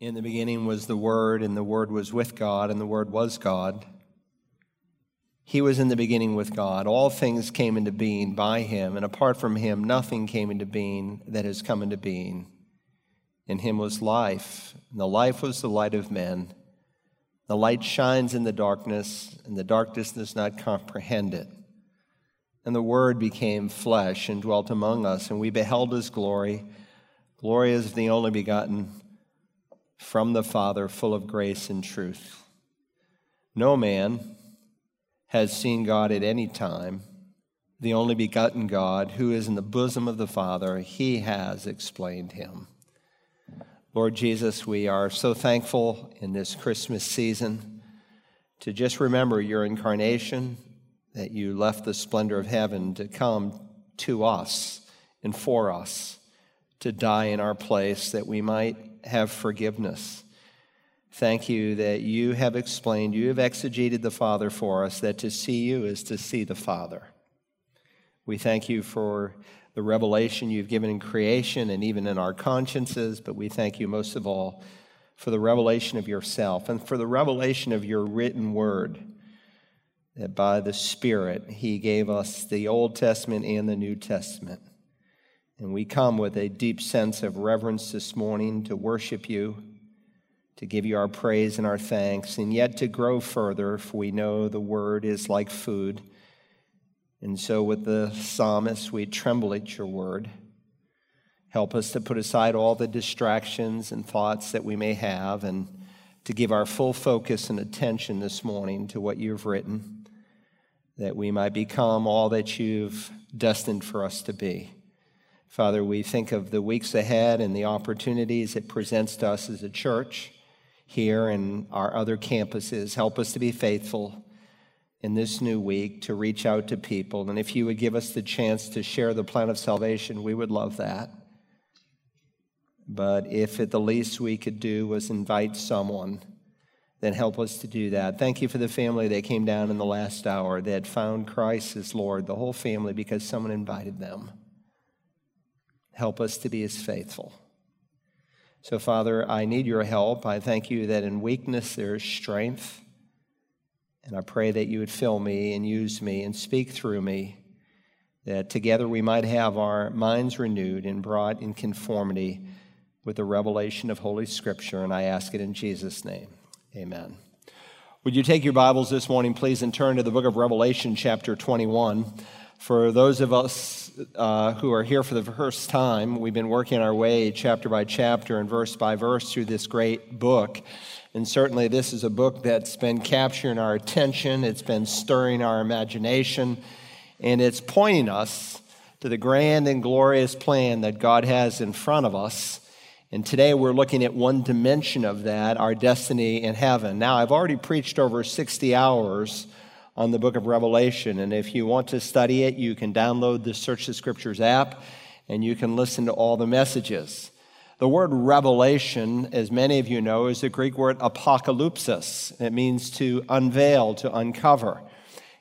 In the beginning was the Word, and the Word was with God, and the Word was God. He was in the beginning with God. All things came into being by him, and apart from him, nothing came into being that has come into being. In him was life, and the life was the light of men. The light shines in the darkness, and the darkness does not comprehend it. And the Word became flesh and dwelt among us, and we beheld his glory. Glory as the only begotten from the Father, full of grace and truth. No man has seen God at any time. The only begotten God, who is in the bosom of the Father, he has explained him. Lord Jesus, we are so thankful in this Christmas season to just remember your incarnation, that you left the splendor of heaven to come to us and for us, to die in our place, that we might have forgiveness. Thank you that you have explained, you have exegeted the Father for us, that to see you is to see the Father. We thank you for the revelation you've given in creation and even in our consciences, but we thank you most of all for the revelation of yourself and for the revelation of your written word. That by the Spirit, He gave us the Old Testament and the New Testament. And we come with a deep sense of reverence this morning to worship you, to give you our praise and our thanks, and yet to grow further, for we know the word is like food. And so, with the psalmist, we tremble at your word. Help us to put aside all the distractions and thoughts that we may have and to give our full focus and attention this morning to what you've written, that we might become all that you've destined for us to be. Father, we think of the weeks ahead and the opportunities it presents to us as a church here and our other campuses. Help us to be faithful in this new week to reach out to people. And if you would give us the chance to share the plan of salvation, we would love that. But if at the least we could do was invite someone, then help us to do that. Thank you for the family that came down in the last hour that found Christ as Lord, the whole family, because someone invited them. Help us to be as faithful. So, Father, I need your help. I thank you that in weakness there is strength. And I pray that you would fill me and use me and speak through me, that together we might have our minds renewed and brought in conformity with the revelation of Holy Scripture. And I ask it in Jesus' name. Amen. Would you take your Bibles this morning, please, and turn to the book of Revelation, chapter 21. For those of us uh, who are here for the first time, we've been working our way chapter by chapter and verse by verse through this great book. And certainly, this is a book that's been capturing our attention, it's been stirring our imagination, and it's pointing us to the grand and glorious plan that God has in front of us. And today we're looking at one dimension of that, our destiny in heaven. Now, I've already preached over 60 hours on the book of Revelation. And if you want to study it, you can download the Search the Scriptures app and you can listen to all the messages. The word revelation, as many of you know, is the Greek word apocalypsis. It means to unveil, to uncover.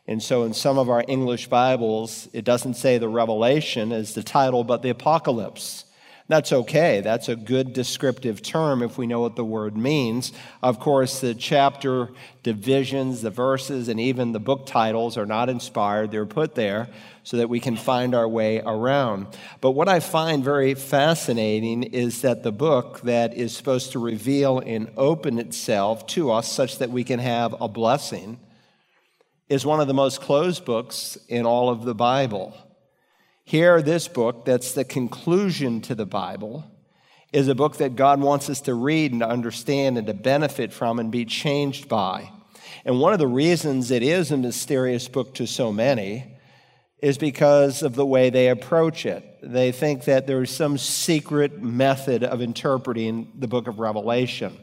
And so in some of our English Bibles, it doesn't say the revelation as the title, but the apocalypse. That's okay. That's a good descriptive term if we know what the word means. Of course, the chapter divisions, the verses, and even the book titles are not inspired. They're put there so that we can find our way around. But what I find very fascinating is that the book that is supposed to reveal and open itself to us such that we can have a blessing is one of the most closed books in all of the Bible. Here, this book, that's the conclusion to the Bible, is a book that God wants us to read and to understand and to benefit from and be changed by. And one of the reasons it is a mysterious book to so many is because of the way they approach it. They think that there's some secret method of interpreting the book of Revelation.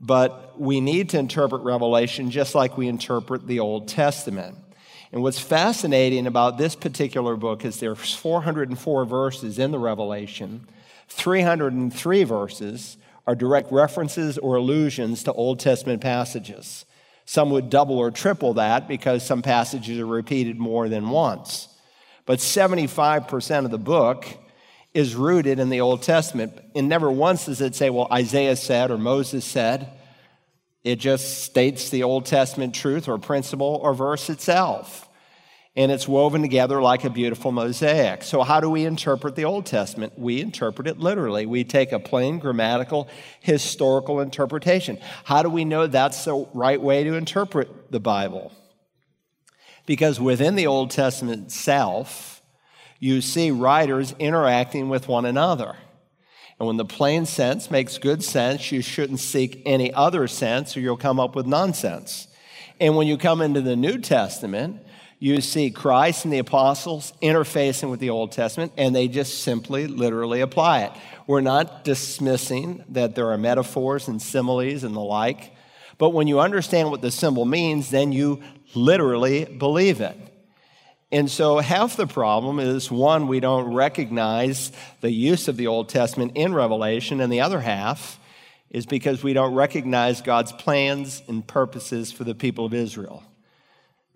But we need to interpret Revelation just like we interpret the Old Testament. And what's fascinating about this particular book is there's 404 verses in the Revelation. 303 verses are direct references or allusions to Old Testament passages. Some would double or triple that because some passages are repeated more than once. But 75% of the book is rooted in the Old Testament. And never once does it say, well, Isaiah said or Moses said. It just states the Old Testament truth or principle or verse itself. And it's woven together like a beautiful mosaic. So, how do we interpret the Old Testament? We interpret it literally. We take a plain grammatical, historical interpretation. How do we know that's the right way to interpret the Bible? Because within the Old Testament itself, you see writers interacting with one another. And when the plain sense makes good sense, you shouldn't seek any other sense or you'll come up with nonsense. And when you come into the New Testament, you see Christ and the apostles interfacing with the Old Testament, and they just simply, literally apply it. We're not dismissing that there are metaphors and similes and the like, but when you understand what the symbol means, then you literally believe it. And so, half the problem is one, we don't recognize the use of the Old Testament in Revelation, and the other half is because we don't recognize God's plans and purposes for the people of Israel.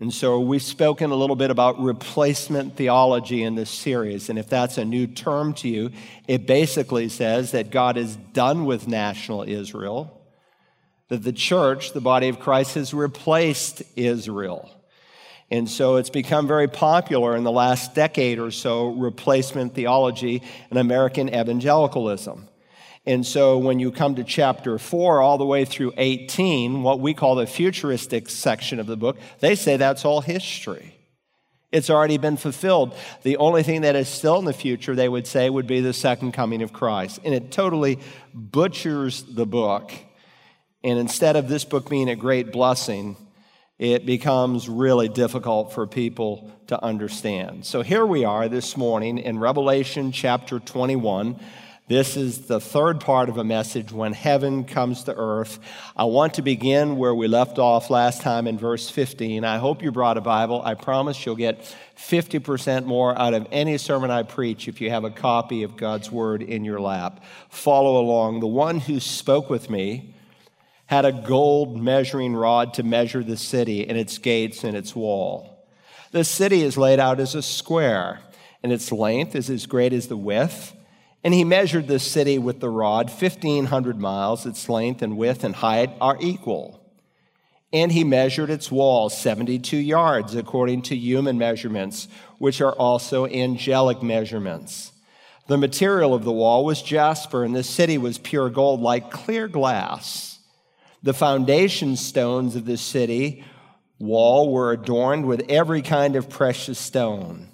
And so, we've spoken a little bit about replacement theology in this series. And if that's a new term to you, it basically says that God is done with national Israel, that the church, the body of Christ, has replaced Israel. And so it's become very popular in the last decade or so, replacement theology and American evangelicalism. And so when you come to chapter 4 all the way through 18, what we call the futuristic section of the book, they say that's all history. It's already been fulfilled. The only thing that is still in the future, they would say, would be the second coming of Christ. And it totally butchers the book. And instead of this book being a great blessing, it becomes really difficult for people to understand. So here we are this morning in Revelation chapter 21. This is the third part of a message when heaven comes to earth. I want to begin where we left off last time in verse 15. I hope you brought a Bible. I promise you'll get 50% more out of any sermon I preach if you have a copy of God's Word in your lap. Follow along. The one who spoke with me, had a gold measuring rod to measure the city and its gates and its wall. The city is laid out as a square, and its length is as great as the width. And he measured the city with the rod, 1,500 miles. Its length and width and height are equal. And he measured its walls, 72 yards, according to human measurements, which are also angelic measurements. The material of the wall was jasper, and the city was pure gold, like clear glass. The foundation stones of the city wall were adorned with every kind of precious stone.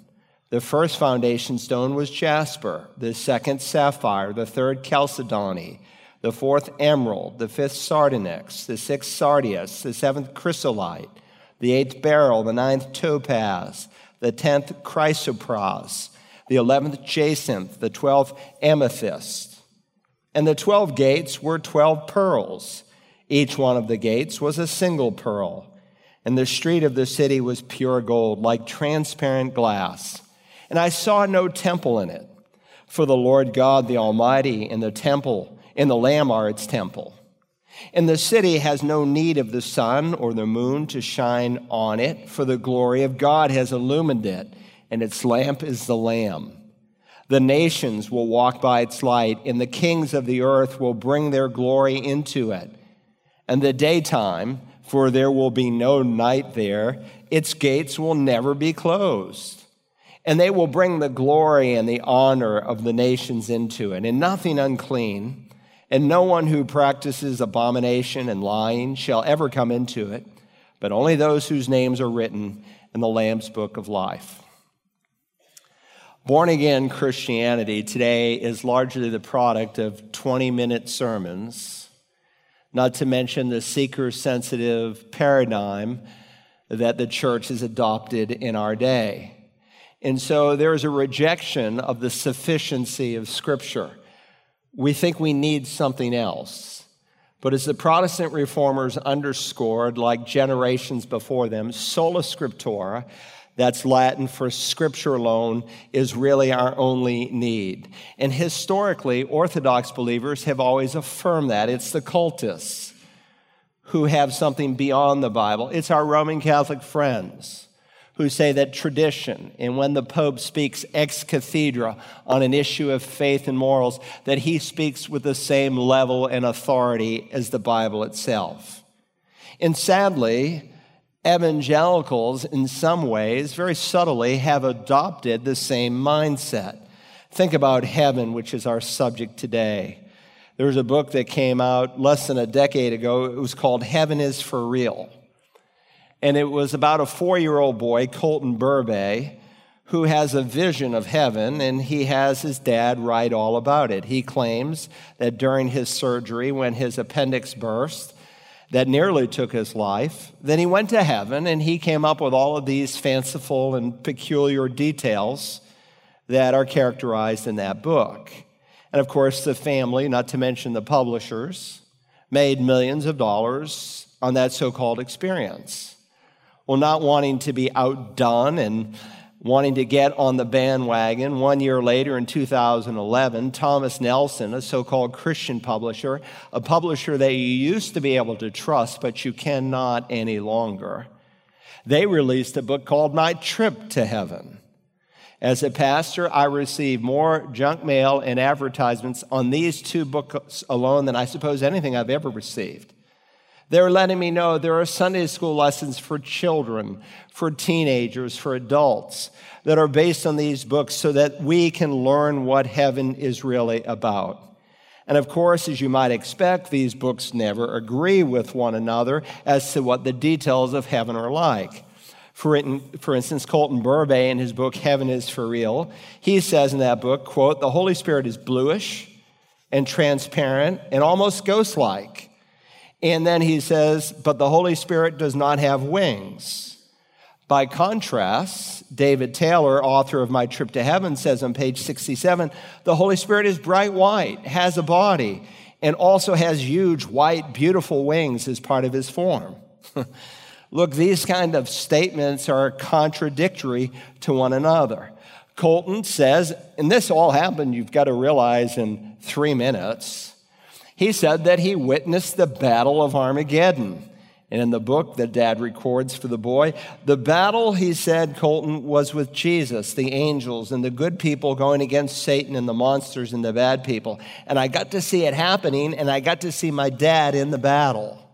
The first foundation stone was jasper, the second sapphire, the third chalcedony, the fourth emerald, the fifth sardonyx, the sixth sardius, the seventh chrysolite, the eighth beryl, the ninth topaz, the tenth chrysoprase, the eleventh jacinth, the twelfth amethyst. And the twelve gates were twelve pearls. Each one of the gates was a single pearl, and the street of the city was pure gold, like transparent glass. And I saw no temple in it, for the Lord God the Almighty and the temple and the Lamb are its temple. And the city has no need of the sun or the moon to shine on it, for the glory of God has illumined it, and its lamp is the Lamb. The nations will walk by its light, and the kings of the earth will bring their glory into it and the daytime, for there will be no night there. Its gates will never be closed. And they will bring the glory and the honor of the nations into it, and nothing unclean, and no one who practices abomination and lying shall ever come into it, but only those whose names are written in the Lamb's book of life. Born again Christianity today is largely the product of 20 minute sermons not to mention the seeker sensitive paradigm that the church has adopted in our day. And so there is a rejection of the sufficiency of Scripture. We think we need something else. But as the Protestant reformers underscored, like generations before them, sola scriptura, that's Latin for scripture alone, is really our only need. And historically, Orthodox believers have always affirmed that. It's the cultists who have something beyond the Bible, it's our Roman Catholic friends who say that tradition, and when the Pope speaks ex cathedra on an issue of faith and morals, that he speaks with the same level and authority as the Bible itself. And sadly, evangelicals, in some ways, very subtly, have adopted the same mindset. Think about heaven, which is our subject today. There was a book that came out less than a decade ago. It was called Heaven is for Real. And it was about a four year old boy, Colton Burpo, who has a vision of heaven, and he has his dad write all about it. He claims that during his surgery, when his appendix burst, that nearly took his life, then he went to heaven and he came up with all of these fanciful and peculiar details that are characterized in that book. And of course, the family, not to mention the publishers, made millions of dollars on that so called experience. Well, not wanting to be outdone and wanting to get on the bandwagon, one year later in 2011, Thomas Nelson, a so called Christian publisher, a publisher that you used to be able to trust, but you cannot any longer, they released a book called My Trip to Heaven. As a pastor, I receive more junk mail and advertisements on these two books alone than I suppose anything I've ever received. They're letting me know there are Sunday school lessons for children, for teenagers, for adults that are based on these books so that we can learn what heaven is really about. And of course, as you might expect, these books never agree with one another as to what the details of heaven are like. For, instance, Colton Burpo in his book Heaven is for Real, he says in that book, quote, the Holy Spirit is bluish and transparent and almost ghost-like. And then he says, but the Holy Spirit does not have wings. By contrast, David Taylor, author of My Trip to Heaven, says on page 67 the Holy Spirit is bright white, has a body, and also has huge, white, beautiful wings as part of his form. Look, these kind of statements are contradictory to one another. Colton says, and this all happened, you've got to realize, in three minutes. He said that he witnessed the Battle of Armageddon. And in the book that dad records for the boy, the battle, he said, Colton, was with Jesus, the angels, and the good people going against Satan and the monsters and the bad people. And I got to see it happening, and I got to see my dad in the battle.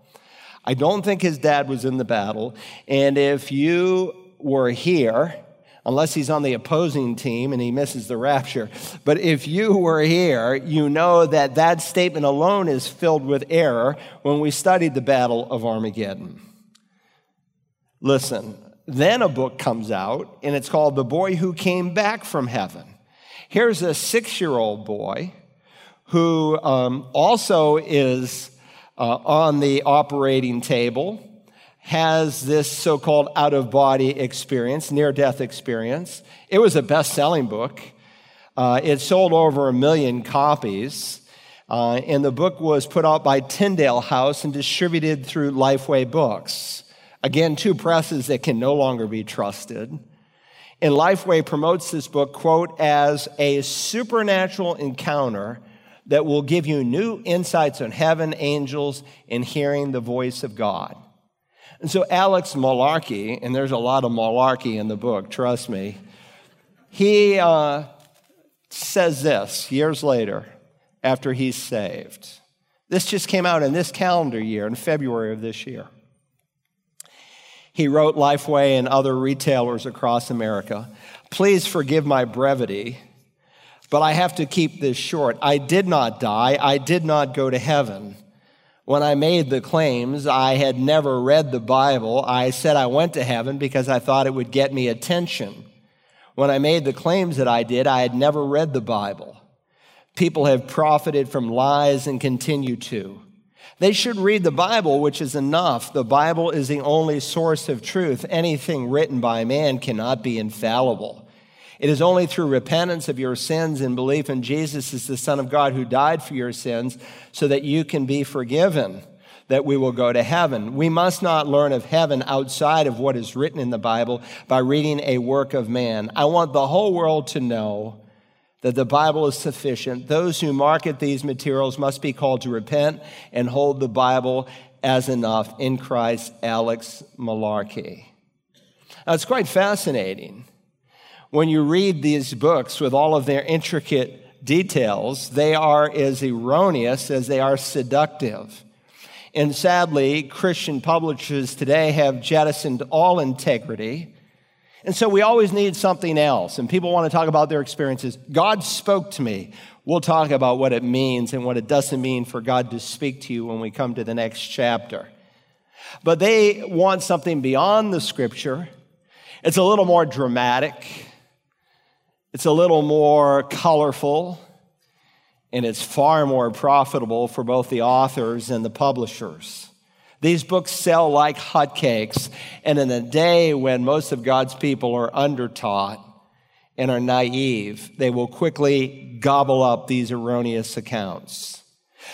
I don't think his dad was in the battle. And if you were here, unless he's on the opposing team and he misses the rapture. But if you were here, you know that that statement alone is filled with error when we studied the Battle of Armageddon. Listen, then a book comes out, and it's called The Boy Who Came Back from Heaven. Here's a six year old boy who um, also is uh, on the operating table has this so called out of body experience, near death experience. It was a best selling book. Uh, it sold over a million copies. Uh, and the book was put out by Tyndale House and distributed through Lifeway Books. Again, two presses that can no longer be trusted. And Lifeway promotes this book, quote, as a supernatural encounter that will give you new insights on heaven, angels, and hearing the voice of God. And so Alex Malarkey, and there's a lot of malarkey in the book, trust me, he uh, says this years later after he's saved. This just came out in this calendar year, in February of this year. He wrote Lifeway and other retailers across America. Please forgive my brevity, but I have to keep this short. I did not die. I did not go to heaven. When I made the claims, I had never read the Bible. I said I went to heaven because I thought it would get me attention. When I made the claims that I did, I had never read the Bible. People have profited from lies and continue to. They should read the Bible, which is enough. The Bible is the only source of truth. Anything written by man cannot be infallible. It is only through repentance of your sins and belief in Jesus as the Son of God who died for your sins so that you can be forgiven that we will go to heaven. We must not learn of heaven outside of what is written in the Bible by reading a work of man. I want the whole world to know that the Bible is sufficient. Those who market these materials must be called to repent and hold the Bible as enough in Christ, Alex Malarkey. Now, it's quite fascinating. When you read these books with all of their intricate details, they are as erroneous as they are seductive. And sadly, Christian publishers today have jettisoned all integrity. And so we always need something else. And people want to talk about their experiences. God spoke to me. We'll talk about what it means and what it doesn't mean for God to speak to you when we come to the next chapter. But they want something beyond the scripture. It's a little more dramatic. It's a little more colorful and it's far more profitable for both the authors and the publishers. These books sell like hotcakes, and in a day when most of God's people are undertaught and are naive, they will quickly gobble up these erroneous accounts.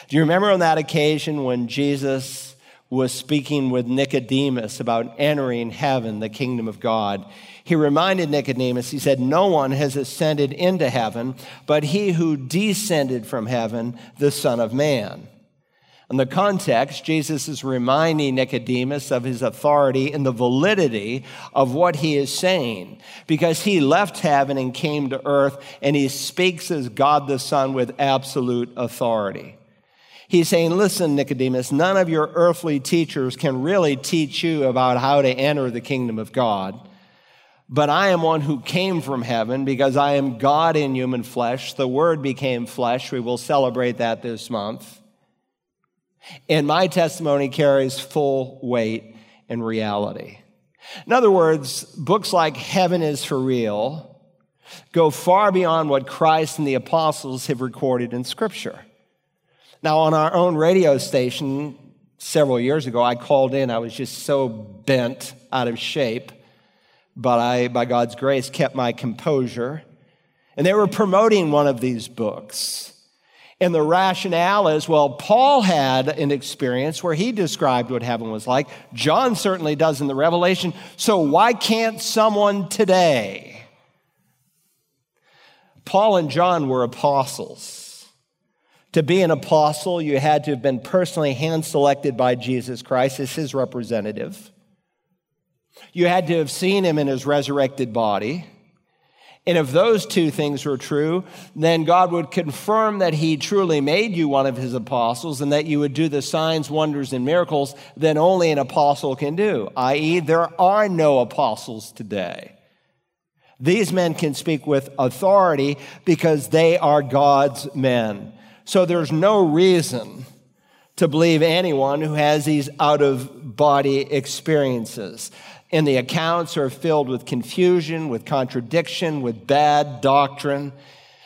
Do you remember on that occasion when Jesus was speaking with Nicodemus about entering heaven, the kingdom of God? He reminded Nicodemus, he said, No one has ascended into heaven, but he who descended from heaven, the Son of Man. In the context, Jesus is reminding Nicodemus of his authority and the validity of what he is saying because he left heaven and came to earth and he speaks as God the Son with absolute authority. He's saying, Listen, Nicodemus, none of your earthly teachers can really teach you about how to enter the kingdom of God. But I am one who came from heaven because I am God in human flesh. The Word became flesh. We will celebrate that this month. And my testimony carries full weight and reality. In other words, books like Heaven is for Real go far beyond what Christ and the apostles have recorded in Scripture. Now, on our own radio station several years ago, I called in. I was just so bent out of shape but I, by God's grace, kept my composure. And they were promoting one of these books. And the rationale is well, Paul had an experience where he described what heaven was like. John certainly does in the Revelation. So why can't someone today? Paul and John were apostles. To be an apostle, you had to have been personally hand selected by Jesus Christ as his representative. You had to have seen him in his resurrected body. And if those two things were true, then God would confirm that He truly made you one of His apostles and that you would do the signs, wonders, and miracles that only an apostle can do, i.e., there are no apostles today. These men can speak with authority because they are God's men. So there's no reason to believe anyone who has these out of body experiences and the accounts are filled with confusion, with contradiction, with bad doctrine.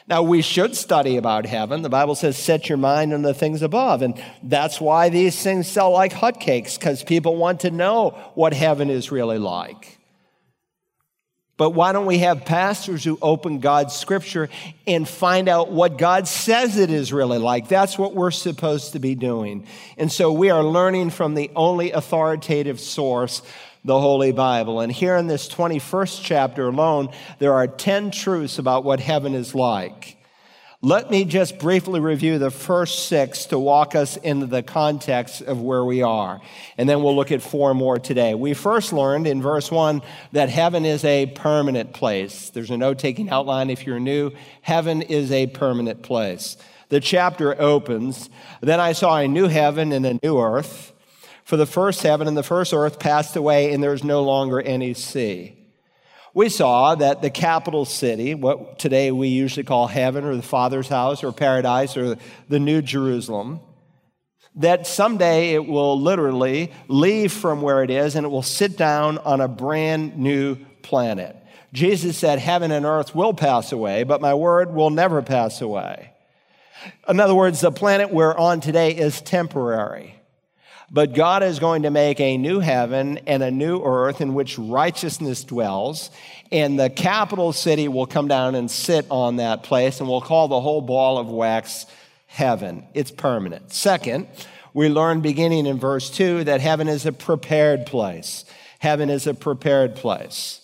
Now, we should study about heaven. The Bible says, set your mind on the things above. And that's why these things sell like hotcakes, because people want to know what heaven is really like. But why don't we have pastors who open God's scripture and find out what God says it is really like? That's what we're supposed to be doing. And so we are learning from the only authoritative source the Holy Bible. And here in this 21st chapter alone, there are 10 truths about what heaven is like. Let me just briefly review the first six to walk us into the context of where we are. And then we'll look at four more today. We first learned in verse one that heaven is a permanent place. There's a note taking outline if you're new. Heaven is a permanent place. The chapter opens Then I saw a new heaven and a new earth. For the first heaven and the first earth passed away, and there's no longer any sea. We saw that the capital city, what today we usually call heaven or the Father's house or paradise or the New Jerusalem, that someday it will literally leave from where it is and it will sit down on a brand new planet. Jesus said, Heaven and earth will pass away, but my word will never pass away. In other words, the planet we're on today is temporary. But God is going to make a new heaven and a new earth in which righteousness dwells. And the capital city will come down and sit on that place, and we'll call the whole ball of wax heaven. It's permanent. Second, we learn beginning in verse 2 that heaven is a prepared place. Heaven is a prepared place.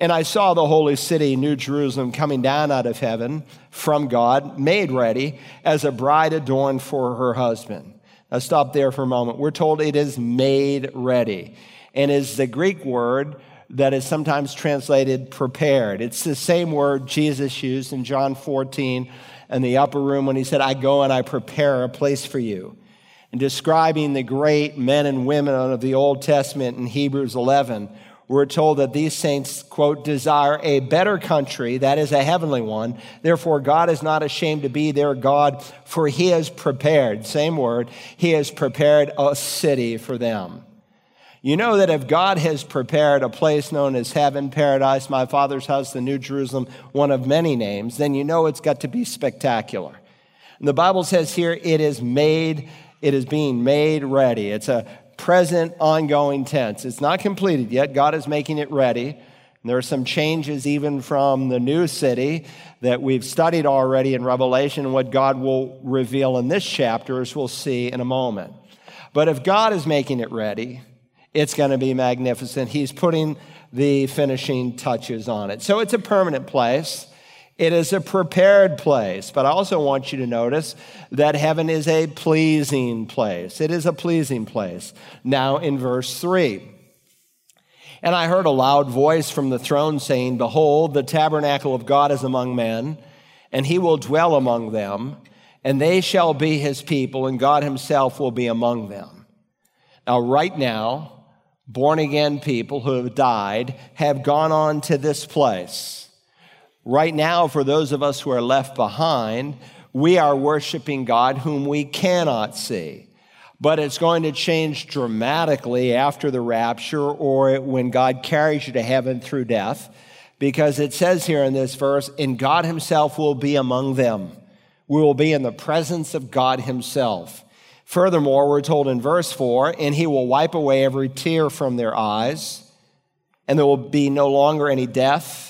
And I saw the holy city, New Jerusalem, coming down out of heaven from God, made ready as a bride adorned for her husband. Now, stop there for a moment. We're told it is made ready. And is the Greek word that is sometimes translated prepared. It's the same word Jesus used in John 14 in the upper room when he said, I go and I prepare a place for you. And describing the great men and women of the Old Testament in Hebrews 11, we're told that these saints, quote, desire a better country, that is a heavenly one. Therefore, God is not ashamed to be their God, for he has prepared, same word, he has prepared a city for them. You know that if God has prepared a place known as heaven, paradise, my Father's house, the New Jerusalem, one of many names, then you know it's got to be spectacular. And the Bible says here it is made, it is being made ready. It's a present, ongoing tense. It's not completed yet. God is making it ready. And there are some changes even from the new city that we've studied already in Revelation what God will reveal in this chapter, as we'll see in a moment. But if God is making it ready, it's going to be magnificent. He's putting the finishing touches on it. So it's a permanent place. It is a prepared place, but I also want you to notice that heaven is a pleasing place. It is a pleasing place. Now, in verse 3, and I heard a loud voice from the throne saying, Behold, the tabernacle of God is among men, and he will dwell among them, and they shall be his people, and God himself will be among them. Now, right now, born again people who have died have gone on to this place. Right now, for those of us who are left behind, we are worshiping God whom we cannot see. But it's going to change dramatically after the rapture or when God carries you to heaven through death, because it says here in this verse, and God Himself will be among them. We will be in the presence of God Himself. Furthermore, we're told in verse 4 and he will wipe away every tear from their eyes, and there will be no longer any death.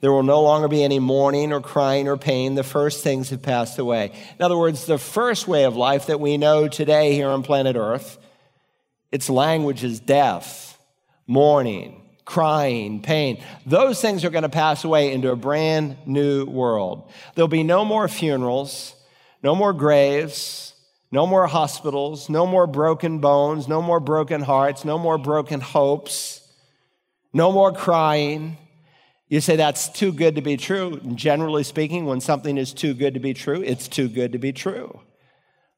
There will no longer be any mourning or crying or pain. The first things have passed away. In other words, the first way of life that we know today here on planet Earth, its language is death, mourning, crying, pain. Those things are going to pass away into a brand new world. There'll be no more funerals, no more graves, no more hospitals, no more broken bones, no more broken hearts, no more broken hopes, no more crying. You say that's too good to be true. And generally speaking, when something is too good to be true, it's too good to be true.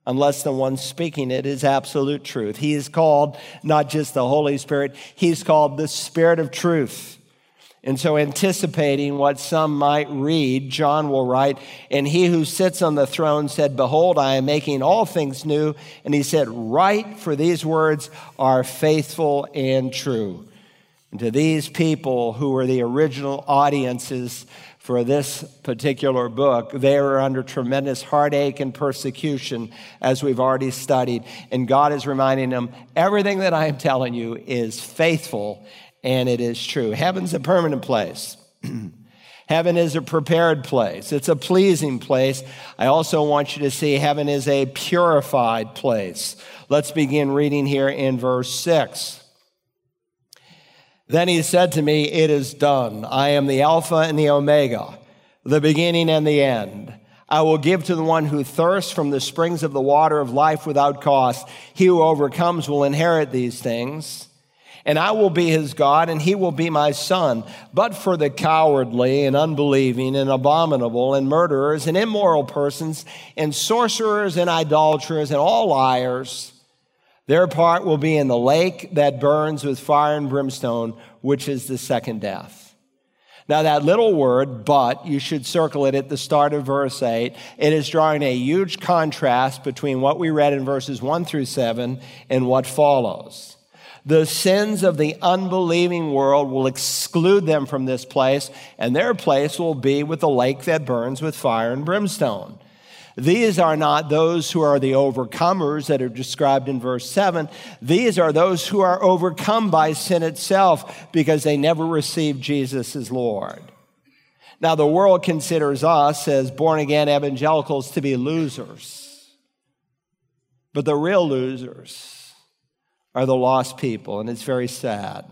Unless the one speaking it is absolute truth. He is called not just the Holy Spirit, he's called the Spirit of truth. And so, anticipating what some might read, John will write, And he who sits on the throne said, Behold, I am making all things new. And he said, Write, for these words are faithful and true. And to these people who were the original audiences for this particular book, they were under tremendous heartache and persecution, as we've already studied. And God is reminding them everything that I am telling you is faithful and it is true. Heaven's a permanent place. heaven is a prepared place, it's a pleasing place. I also want you to see heaven is a purified place. Let's begin reading here in verse 6. Then he said to me, It is done. I am the Alpha and the Omega, the beginning and the end. I will give to the one who thirsts from the springs of the water of life without cost. He who overcomes will inherit these things and I will be his God, and he will be my son. But for the cowardly and unbelieving and abominable and murderers and immoral persons and sorcerers and idolaters and all liars, their part will be in the lake that burns with fire and brimstone, which is the second death. Now, that little word, but, you should circle it at the start of verse 8. It is drawing a huge contrast between what we read in verses 1 through 7 and what follows. The sins of the unbelieving world will exclude them from this place, and their place will be with the lake that burns with fire and brimstone. These are not those who are the overcomers that are described in verse 7. These are those who are overcome by sin itself because they never received Jesus as Lord. Now, the world considers us as born again evangelicals to be losers, but the real losers are the lost people, and it's very sad.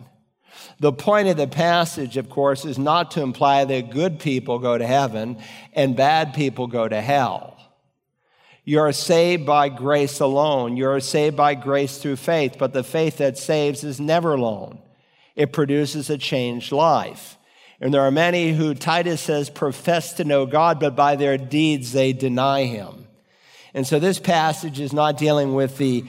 The point of the passage, of course, is not to imply that good people go to heaven and bad people go to hell. You're saved by grace alone. You're saved by grace through faith, but the faith that saves is never alone. It produces a changed life. And there are many who, Titus says, profess to know God, but by their deeds they deny him. And so this passage is not dealing with the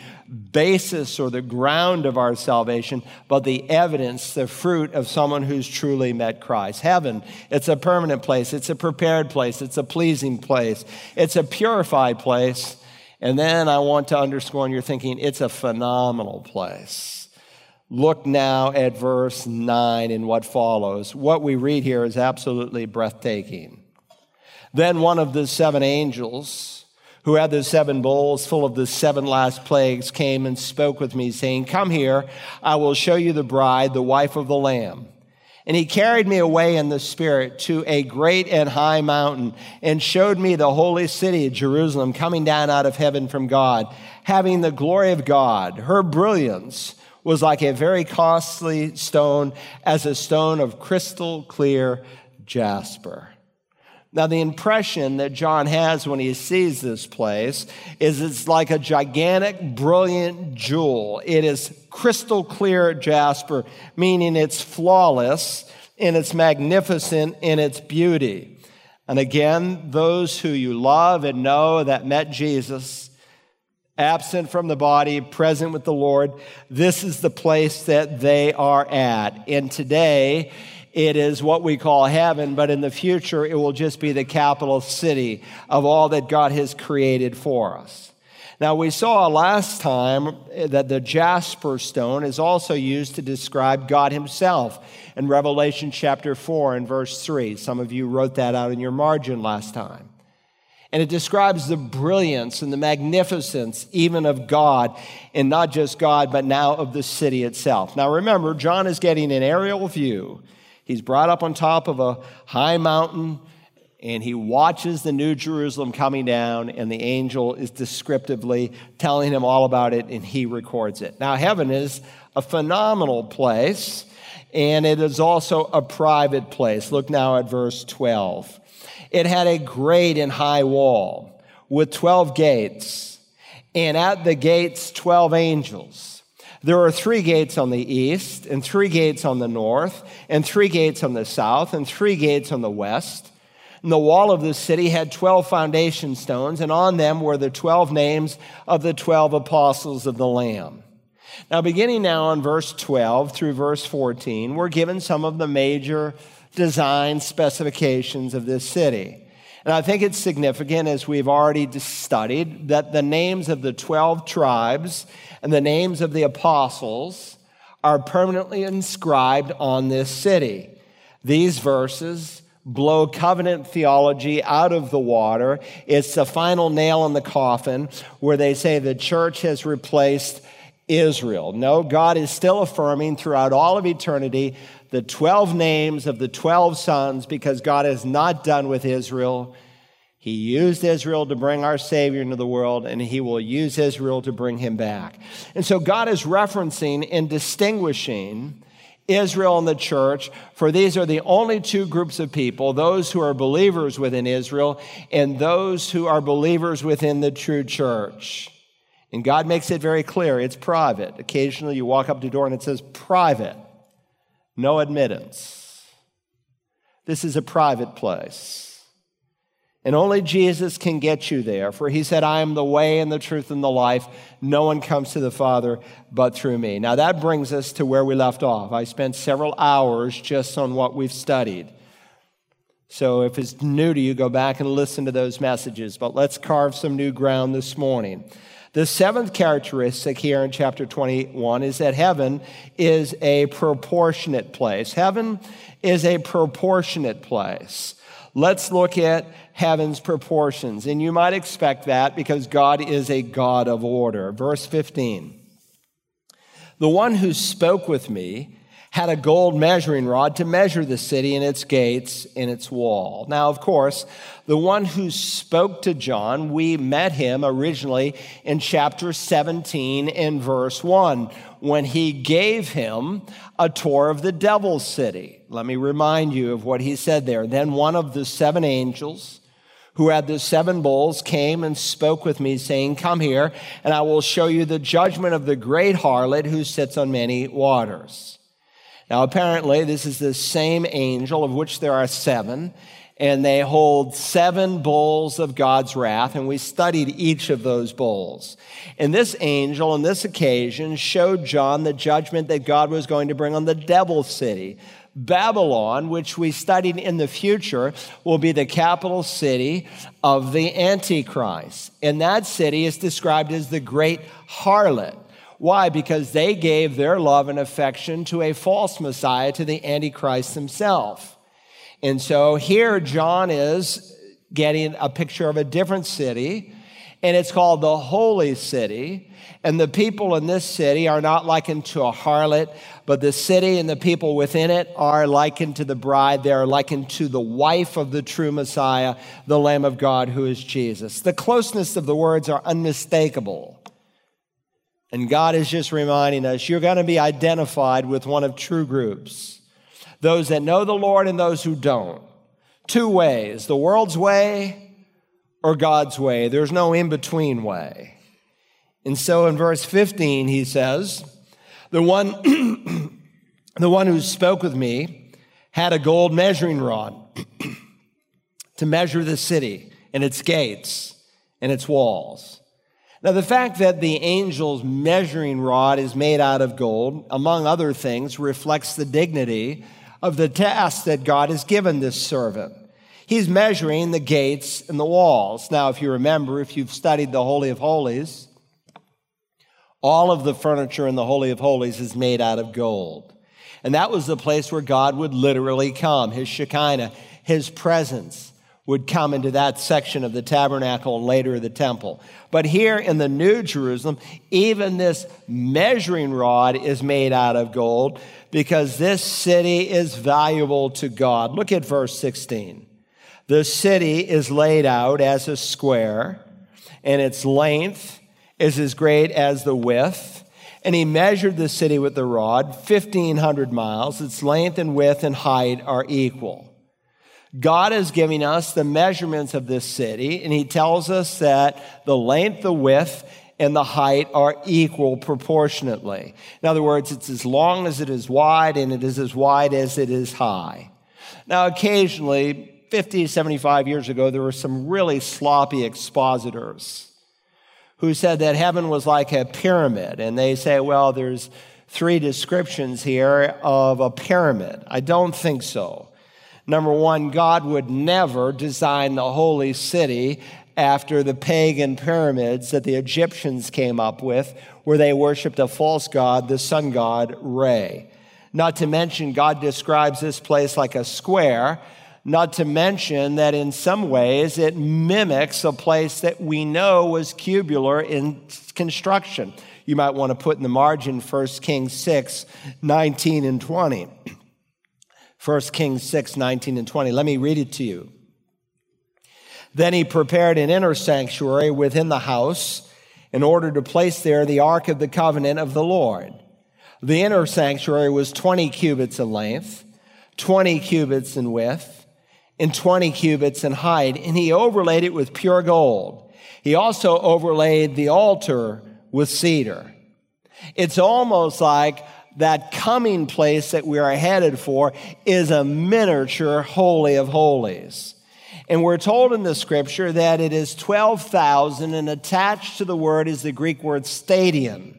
basis or the ground of our salvation, but the evidence, the fruit of someone who's truly met Christ. Heaven, it's a permanent place, it's a prepared place, it's a pleasing place, it's a purified place. And then I want to underscore, and you're thinking, it's a phenomenal place. Look now at verse 9 and what follows. What we read here is absolutely breathtaking. Then one of the seven angels, who had the seven bowls full of the seven last plagues, came and spoke with me, saying, Come here, I will show you the bride, the wife of the Lamb. And he carried me away in the Spirit to a great and high mountain and showed me the holy city, Jerusalem, coming down out of heaven from God, having the glory of God. Her brilliance was like a very costly stone, as a stone of crystal clear jasper. Now, the impression that John has when he sees this place is it's like a gigantic, brilliant jewel. It is crystal clear jasper, meaning it's flawless and it's magnificent in its beauty. And again, those who you love and know that met Jesus, absent from the body, present with the Lord, this is the place that they are at. And today, it is what we call heaven, but in the future, it will just be the capital city of all that God has created for us. Now, we saw last time that the jasper stone is also used to describe God Himself in Revelation chapter 4 and verse 3. Some of you wrote that out in your margin last time. And it describes the brilliance and the magnificence even of God, and not just God, but now of the city itself. Now, remember, John is getting an aerial view He's brought up on top of a high mountain and he watches the New Jerusalem coming down, and the angel is descriptively telling him all about it, and he records it. Now, heaven is a phenomenal place, and it is also a private place. Look now at verse 12. It had a great and high wall with 12 gates, and at the gates, 12 angels. There are three gates on the east, and three gates on the north, and three gates on the south, and three gates on the west. And the wall of the city had 12 foundation stones, and on them were the 12 names of the 12 apostles of the Lamb. Now, beginning now on verse 12 through verse 14, we're given some of the major design specifications of this city. And I think it's significant, as we've already studied, that the names of the 12 tribes and the names of the apostles are permanently inscribed on this city. These verses blow covenant theology out of the water. It's the final nail in the coffin where they say the church has replaced Israel. No, God is still affirming throughout all of eternity the 12 names of the 12 sons because God is not done with Israel. He used Israel to bring our Savior into the world, and He will use Israel to bring him back. And so God is referencing and distinguishing Israel and the church, for these are the only two groups of people those who are believers within Israel and those who are believers within the true church. And God makes it very clear it's private. Occasionally you walk up to the door and it says private, no admittance. This is a private place. And only Jesus can get you there, for he said, I am the way and the truth and the life. No one comes to the Father but through me. Now that brings us to where we left off. I spent several hours just on what we've studied. So if it's new to you, go back and listen to those messages. But let's carve some new ground this morning. The seventh characteristic here in chapter 21 is that heaven is a proportionate place. Heaven is a proportionate place. Let's look at heaven's proportions. And you might expect that because God is a God of order. Verse 15 The one who spoke with me had a gold measuring rod to measure the city and its gates and its wall. Now, of course, the one who spoke to John, we met him originally in chapter 17 in verse 1 when he gave him a tour of the devil's city. Let me remind you of what he said there. Then one of the seven angels, who had the seven bowls came and spoke with me, saying, Come here, and I will show you the judgment of the great harlot who sits on many waters. Now, apparently, this is the same angel, of which there are seven, and they hold seven bowls of God's wrath, and we studied each of those bowls. And this angel, on this occasion, showed John the judgment that God was going to bring on the devil city. Babylon, which we studied in the future, will be the capital city of the Antichrist. And that city is described as the great harlot. Why? Because they gave their love and affection to a false Messiah, to the Antichrist himself. And so here John is getting a picture of a different city, and it's called the Holy City. And the people in this city are not likened to a harlot, but the city and the people within it are likened to the bride. They are likened to the wife of the true Messiah, the Lamb of God, who is Jesus. The closeness of the words are unmistakable. And God is just reminding us you're going to be identified with one of true groups those that know the Lord and those who don't. Two ways the world's way or God's way. There's no in between way. And so in verse 15, he says, The one, the one who spoke with me had a gold measuring rod to measure the city and its gates and its walls. Now, the fact that the angel's measuring rod is made out of gold, among other things, reflects the dignity of the task that God has given this servant. He's measuring the gates and the walls. Now, if you remember, if you've studied the Holy of Holies, all of the furniture in the Holy of Holies is made out of gold. And that was the place where God would literally come, his Shekinah, his presence would come into that section of the tabernacle and later the temple. But here in the New Jerusalem, even this measuring rod is made out of gold because this city is valuable to God. Look at verse 16. The city is laid out as a square, and its length is as great as the width. And he measured the city with the rod, 1,500 miles. Its length and width and height are equal. God is giving us the measurements of this city, and He tells us that the length, the width, and the height are equal proportionately. In other words, it's as long as it is wide, and it is as wide as it is high. Now, occasionally, 50, 75 years ago, there were some really sloppy expositors who said that heaven was like a pyramid, and they say, well, there's three descriptions here of a pyramid. I don't think so. Number one, God would never design the holy city after the pagan pyramids that the Egyptians came up with, where they worshiped a false god, the sun god Re. Not to mention, God describes this place like a square, not to mention that in some ways it mimics a place that we know was cubular in construction. You might want to put in the margin 1 Kings 6 19 and 20. 1 Kings 6, 19 and 20. Let me read it to you. Then he prepared an inner sanctuary within the house in order to place there the ark of the covenant of the Lord. The inner sanctuary was 20 cubits in length, 20 cubits in width, and 20 cubits in height, and he overlaid it with pure gold. He also overlaid the altar with cedar. It's almost like that coming place that we are headed for is a miniature holy of holies. And we're told in the scripture that it is 12,000 and attached to the word is the Greek word stadion.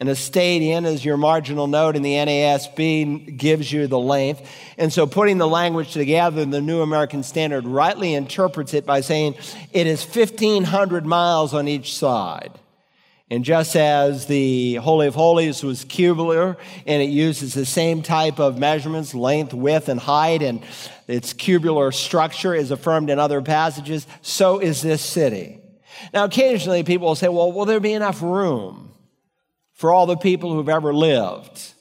And a stadion, as your marginal note in the NASB gives you the length. And so putting the language together, the New American Standard rightly interprets it by saying it is 1,500 miles on each side. And just as the Holy of Holies was cubular and it uses the same type of measurements, length, width, and height, and its cubular structure is affirmed in other passages, so is this city. Now, occasionally people will say, well, will there be enough room for all the people who've ever lived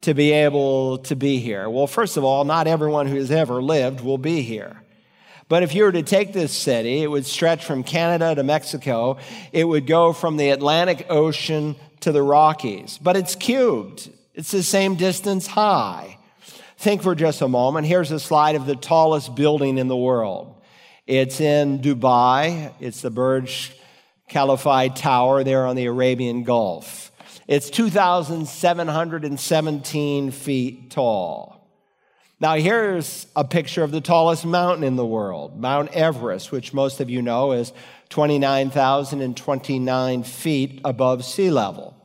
to be able to be here? Well, first of all, not everyone who has ever lived will be here. But if you were to take this city, it would stretch from Canada to Mexico. It would go from the Atlantic Ocean to the Rockies. But it's cubed, it's the same distance high. Think for just a moment. Here's a slide of the tallest building in the world. It's in Dubai, it's the Burj Khalifa Tower there on the Arabian Gulf. It's 2,717 feet tall. Now, here's a picture of the tallest mountain in the world, Mount Everest, which most of you know is 29,029 feet above sea level.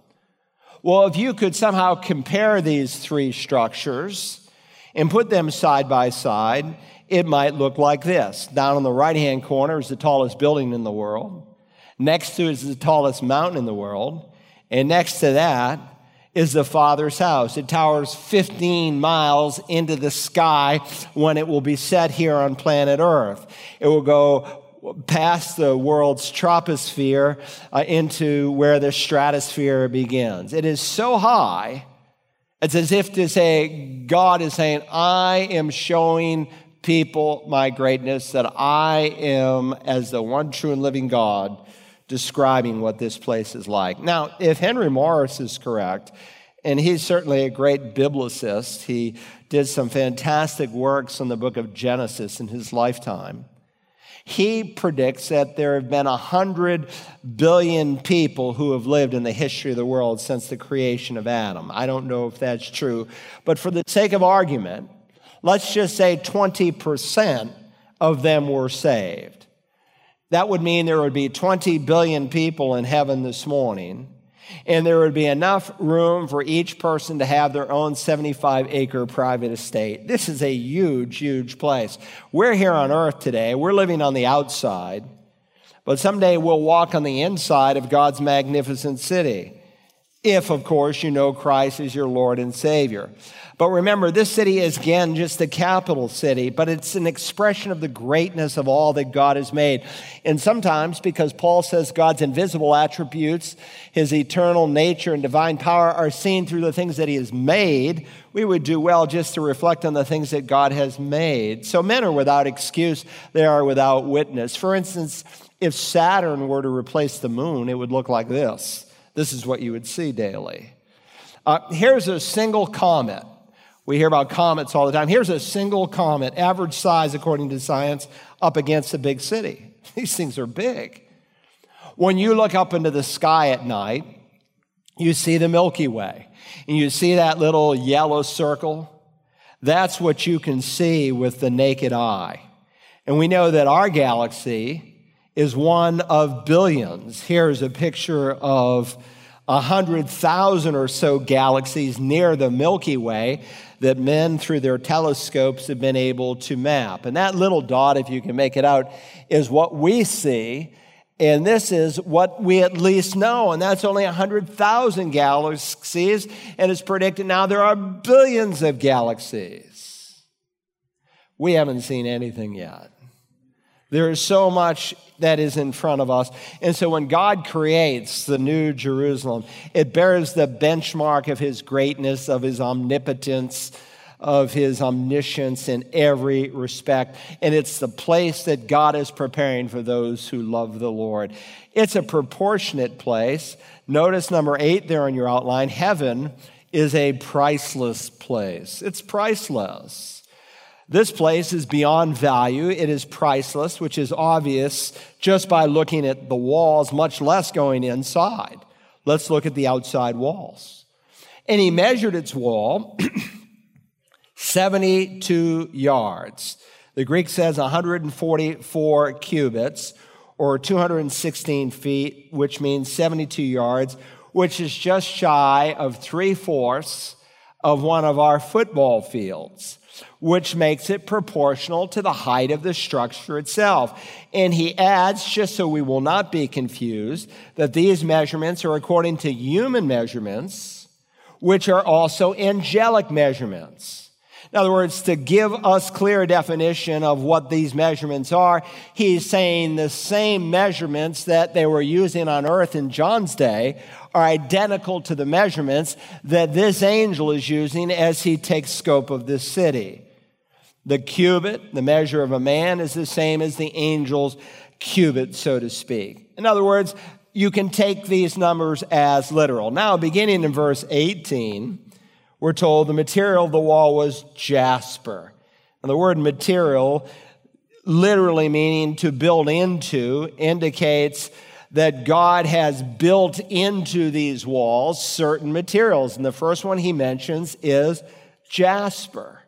Well, if you could somehow compare these three structures and put them side by side, it might look like this. Down on the right hand corner is the tallest building in the world. Next to it is the tallest mountain in the world. And next to that is the Father's house. It towers 15 miles into the sky when it will be set here on planet Earth. It will go past the world's troposphere uh, into where the stratosphere begins. It is so high, it's as if to say, God is saying, I am showing people my greatness, that I am, as the one true and living God, describing what this place is like. Now, if Henry Morris is correct, and he's certainly a great biblicist, he did some fantastic works on the book of Genesis in his lifetime. He predicts that there have been 100 billion people who have lived in the history of the world since the creation of Adam. I don't know if that's true, but for the sake of argument, let's just say 20% of them were saved. That would mean there would be 20 billion people in heaven this morning, and there would be enough room for each person to have their own 75 acre private estate. This is a huge, huge place. We're here on earth today, we're living on the outside, but someday we'll walk on the inside of God's magnificent city. If, of course, you know Christ as your Lord and Savior. But remember, this city is again just a capital city, but it's an expression of the greatness of all that God has made. And sometimes, because Paul says God's invisible attributes, his eternal nature and divine power are seen through the things that he has made, we would do well just to reflect on the things that God has made. So men are without excuse, they are without witness. For instance, if Saturn were to replace the moon, it would look like this. This is what you would see daily. Uh, here's a single comet we hear about comets all the time. Here's a single comet, average size according to science, up against a big city. These things are big. When you look up into the sky at night, you see the Milky Way, and you see that little yellow circle. That's what you can see with the naked eye. And we know that our galaxy is one of billions. Here's a picture of 100,000 or so galaxies near the Milky Way that men, through their telescopes, have been able to map. And that little dot, if you can make it out, is what we see. And this is what we at least know, and that's only 100,000 galaxies, and it's predicted now there are billions of galaxies. We haven't seen anything yet. There is so much that is in front of us. And so when God creates the new Jerusalem, it bears the benchmark of his greatness, of his omnipotence, of his omniscience in every respect. And it's the place that God is preparing for those who love the Lord. It's a proportionate place. Notice number eight there on your outline heaven is a priceless place. It's priceless. This place is beyond value. It is priceless, which is obvious just by looking at the walls, much less going inside. Let's look at the outside walls. And he measured its wall 72 yards. The Greek says 144 cubits or 216 feet, which means 72 yards, which is just shy of three fourths of one of our football fields which makes it proportional to the height of the structure itself. And he adds, just so we will not be confused, that these measurements are according to human measurements, which are also angelic measurements. In other words, to give us clear definition of what these measurements are, he's saying the same measurements that they were using on earth in John's day are identical to the measurements that this angel is using as he takes scope of this city. The cubit, the measure of a man, is the same as the angel's cubit, so to speak. In other words, you can take these numbers as literal. Now, beginning in verse 18, we're told the material of the wall was jasper. And the word material, literally meaning to build into, indicates that God has built into these walls certain materials. And the first one he mentions is jasper.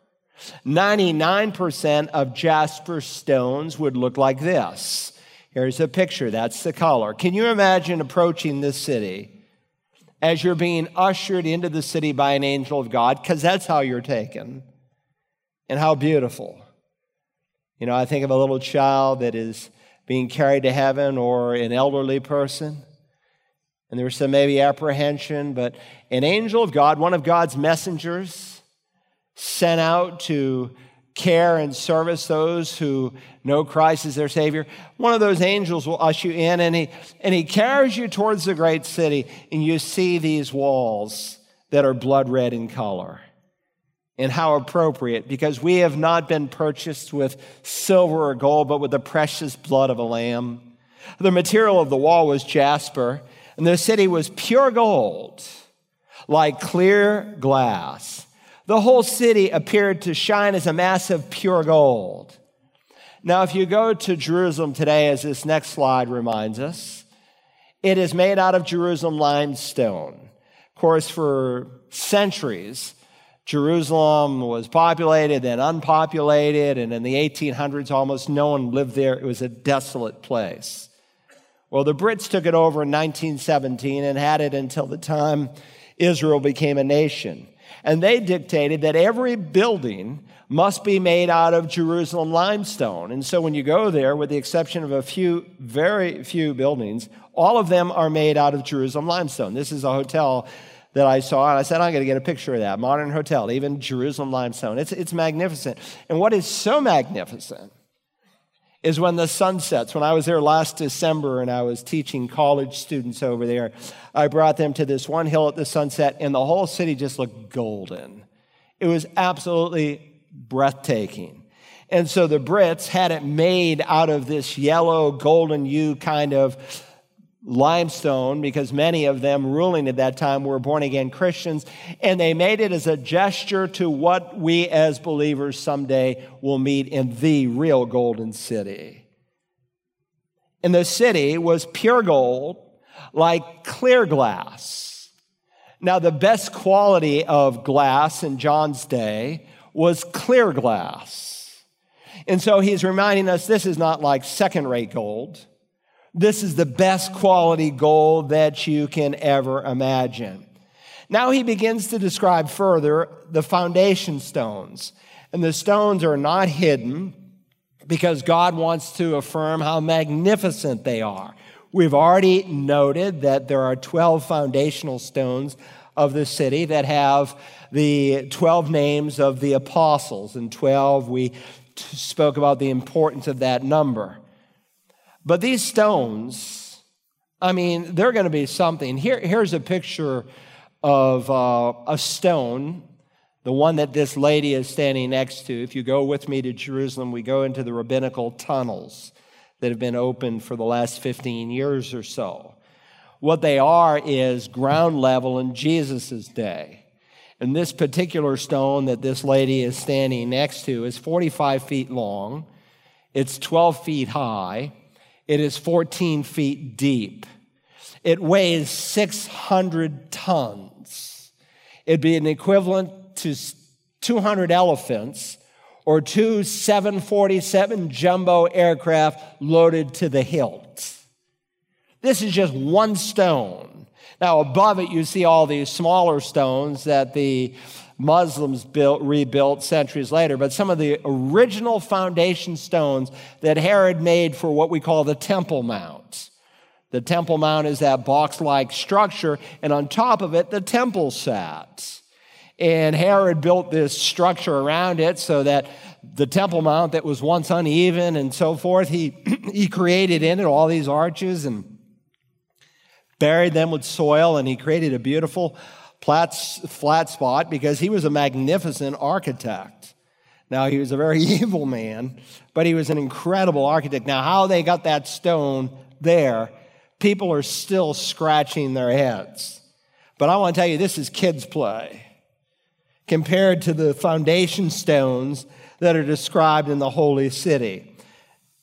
99% of jasper stones would look like this. Here's a picture. That's the color. Can you imagine approaching this city as you're being ushered into the city by an angel of God? Because that's how you're taken. And how beautiful. You know, I think of a little child that is being carried to heaven or an elderly person. And there was some maybe apprehension, but an angel of God, one of God's messengers, sent out to care and service those who know Christ as their Savior. One of those angels will usher you in and he, and he carries you towards the great city, and you see these walls that are blood red in color and how appropriate because we have not been purchased with silver or gold, but with the precious blood of a lamb. The material of the wall was jasper, and the city was pure gold, like clear glass. The whole city appeared to shine as a mass of pure gold. Now, if you go to Jerusalem today, as this next slide reminds us, it is made out of Jerusalem limestone. Of course, for centuries, Jerusalem was populated, then unpopulated, and in the 1800s, almost no one lived there. It was a desolate place. Well, the Brits took it over in 1917 and had it until the time Israel became a nation. And they dictated that every building must be made out of Jerusalem limestone. And so when you go there, with the exception of a few, very few buildings, all of them are made out of Jerusalem limestone. This is a hotel that I saw, and I said, I'm going to get a picture of that. Modern hotel, even Jerusalem limestone. It's, it's magnificent. And what is so magnificent is when the sun sets. When I was there last December and I was teaching college students over there, I brought them to this one hill at the sunset, and the whole city just looked golden. It was absolutely breathtaking. And so the Brits had it made out of this yellow, golden hue kind of limestone because many of them ruling at that time were born again Christians, and they made it as a gesture to what we as believers someday will meet in the real golden city. And the city was pure gold, like clear glass. Now, the best quality of glass in John's day was clear glass. And so he's reminding us this is not like second rate gold. This is the best quality gold that you can ever imagine. Now he begins to describe further the foundation stones. And the stones are not hidden because God wants to affirm how magnificent they are. We've already noted that there are 12 foundational stones of the city that have the 12 names of the apostles. And 12, we spoke about the importance of that number. But these stones, I mean, they're going to be something. Here, here's a picture of uh, a stone, the one that this lady is standing next to. If you go with me to Jerusalem, we go into the rabbinical tunnels that have been open for the last 15 years or so. What they are is ground level in Jesus' day. And this particular stone that this lady is standing next to is 45 feet long, it's 12 feet high, it is 14 feet deep. It weighs 600 tons. It'd be an equivalent to 200 elephants or two 747 jumbo aircraft loaded to the hilt. This is just one stone. Now, above it, you see all these smaller stones that the Muslims built, rebuilt centuries later, but some of the original foundation stones that Herod made for what we call the Temple Mount. The Temple Mount is that box like structure, and on top of it, the temple sat. And Herod built this structure around it so that the Temple Mount that was once uneven and so forth, he, he created in it all these arches and buried them with soil, and he created a beautiful flat spot because he was a magnificent architect. Now, he was a very evil man, but he was an incredible architect. Now, how they got that stone there, people are still scratching their heads. But I want to tell you, this is kids' play compared to the foundation stones that are described in the holy city.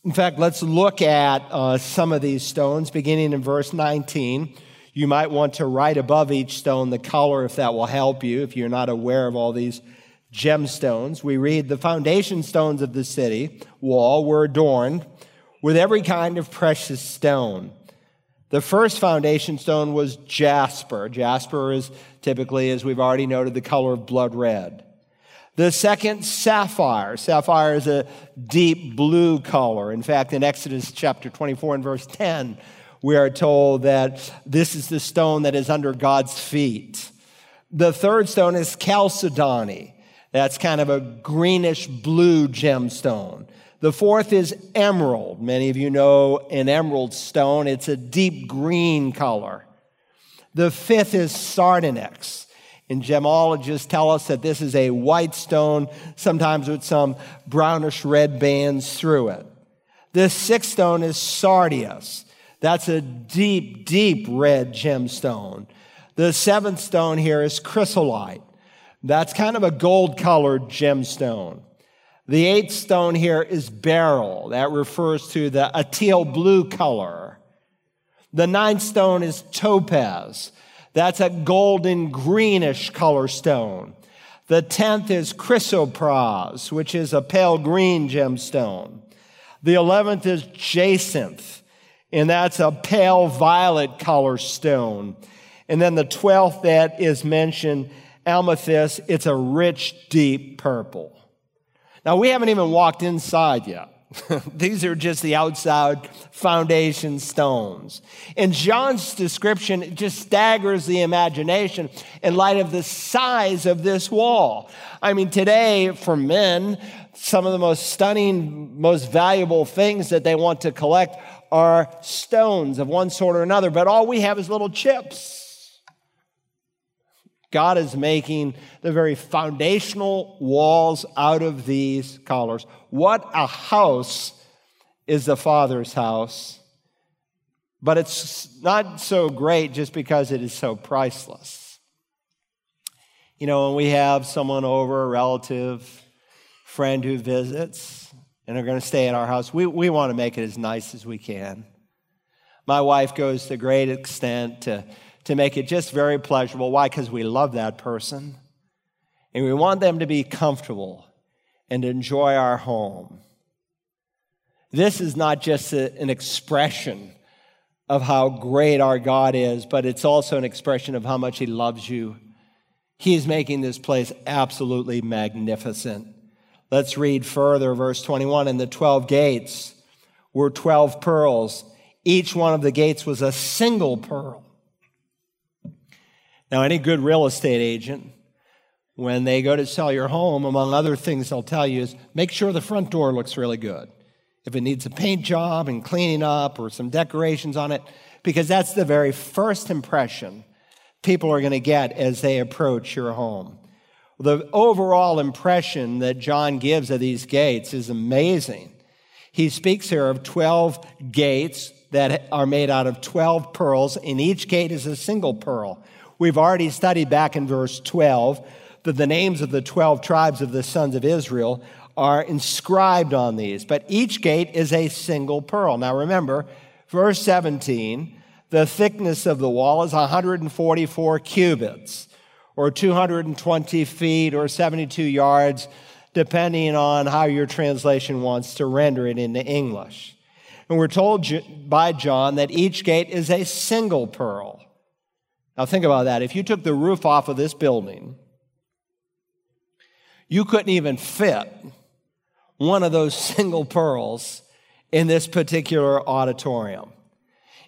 In fact, let's look at uh, some of these stones beginning in verse 19. You might want to write above each stone the color if that will help you, if you're not aware of all these gemstones. We read the foundation stones of the city wall were adorned with every kind of precious stone. The first foundation stone was jasper. Jasper is typically, as we've already noted, the color of blood red. The second, sapphire. Sapphire is a deep blue color. In fact, in Exodus chapter 24 and verse 10, we are told that this is the stone that is under God's feet. The third stone is chalcedony. That's kind of a greenish blue gemstone. The fourth is emerald. Many of you know an emerald stone. It's a deep green color. The fifth is sardonyx. And gemologists tell us that this is a white stone, sometimes with some brownish red bands through it. The sixth stone is sardius. That's a deep, deep red gemstone. The seventh stone here is chrysolite. That's kind of a gold colored gemstone. The eighth stone here is beryl. That refers to the a teal blue color. The ninth stone is topaz. That's a golden greenish color stone. The tenth is chrysoprase, which is a pale green gemstone. The eleventh is jacinth, and that's a pale violet color stone. And then the twelfth that is mentioned, amethyst, it's a rich, deep purple. Now, we haven't even walked inside yet. These are just the outside foundation stones. And John's description just staggers the imagination in light of the size of this wall. I mean, today, for men, some of the most stunning, most valuable things that they want to collect are stones of one sort or another, but all we have is little chips. God is making the very foundational walls out of these collars. What a house is the Father's house. But it's not so great just because it is so priceless. You know, when we have someone over, a relative, friend who visits, and are going to stay at our house, we, we want to make it as nice as we can. My wife goes to great extent to to make it just very pleasurable. Why? Because we love that person and we want them to be comfortable and enjoy our home. This is not just a, an expression of how great our God is, but it's also an expression of how much He loves you. He is making this place absolutely magnificent. Let's read further, verse 21. And the 12 gates were 12 pearls. Each one of the gates was a single pearl. Now, any good real estate agent, when they go to sell your home, among other things they'll tell you is make sure the front door looks really good. If it needs a paint job and cleaning up or some decorations on it, because that's the very first impression people are going to get as they approach your home. The overall impression that John gives of these gates is amazing. He speaks here of 12 gates that are made out of 12 pearls, and each gate is a single pearl. We've already studied back in verse 12 that the names of the 12 tribes of the sons of Israel are inscribed on these, but each gate is a single pearl. Now remember, verse 17, the thickness of the wall is 144 cubits, or 220 feet, or 72 yards, depending on how your translation wants to render it into English. And we're told by John that each gate is a single pearl. Now, think about that. If you took the roof off of this building, you couldn't even fit one of those single pearls in this particular auditorium.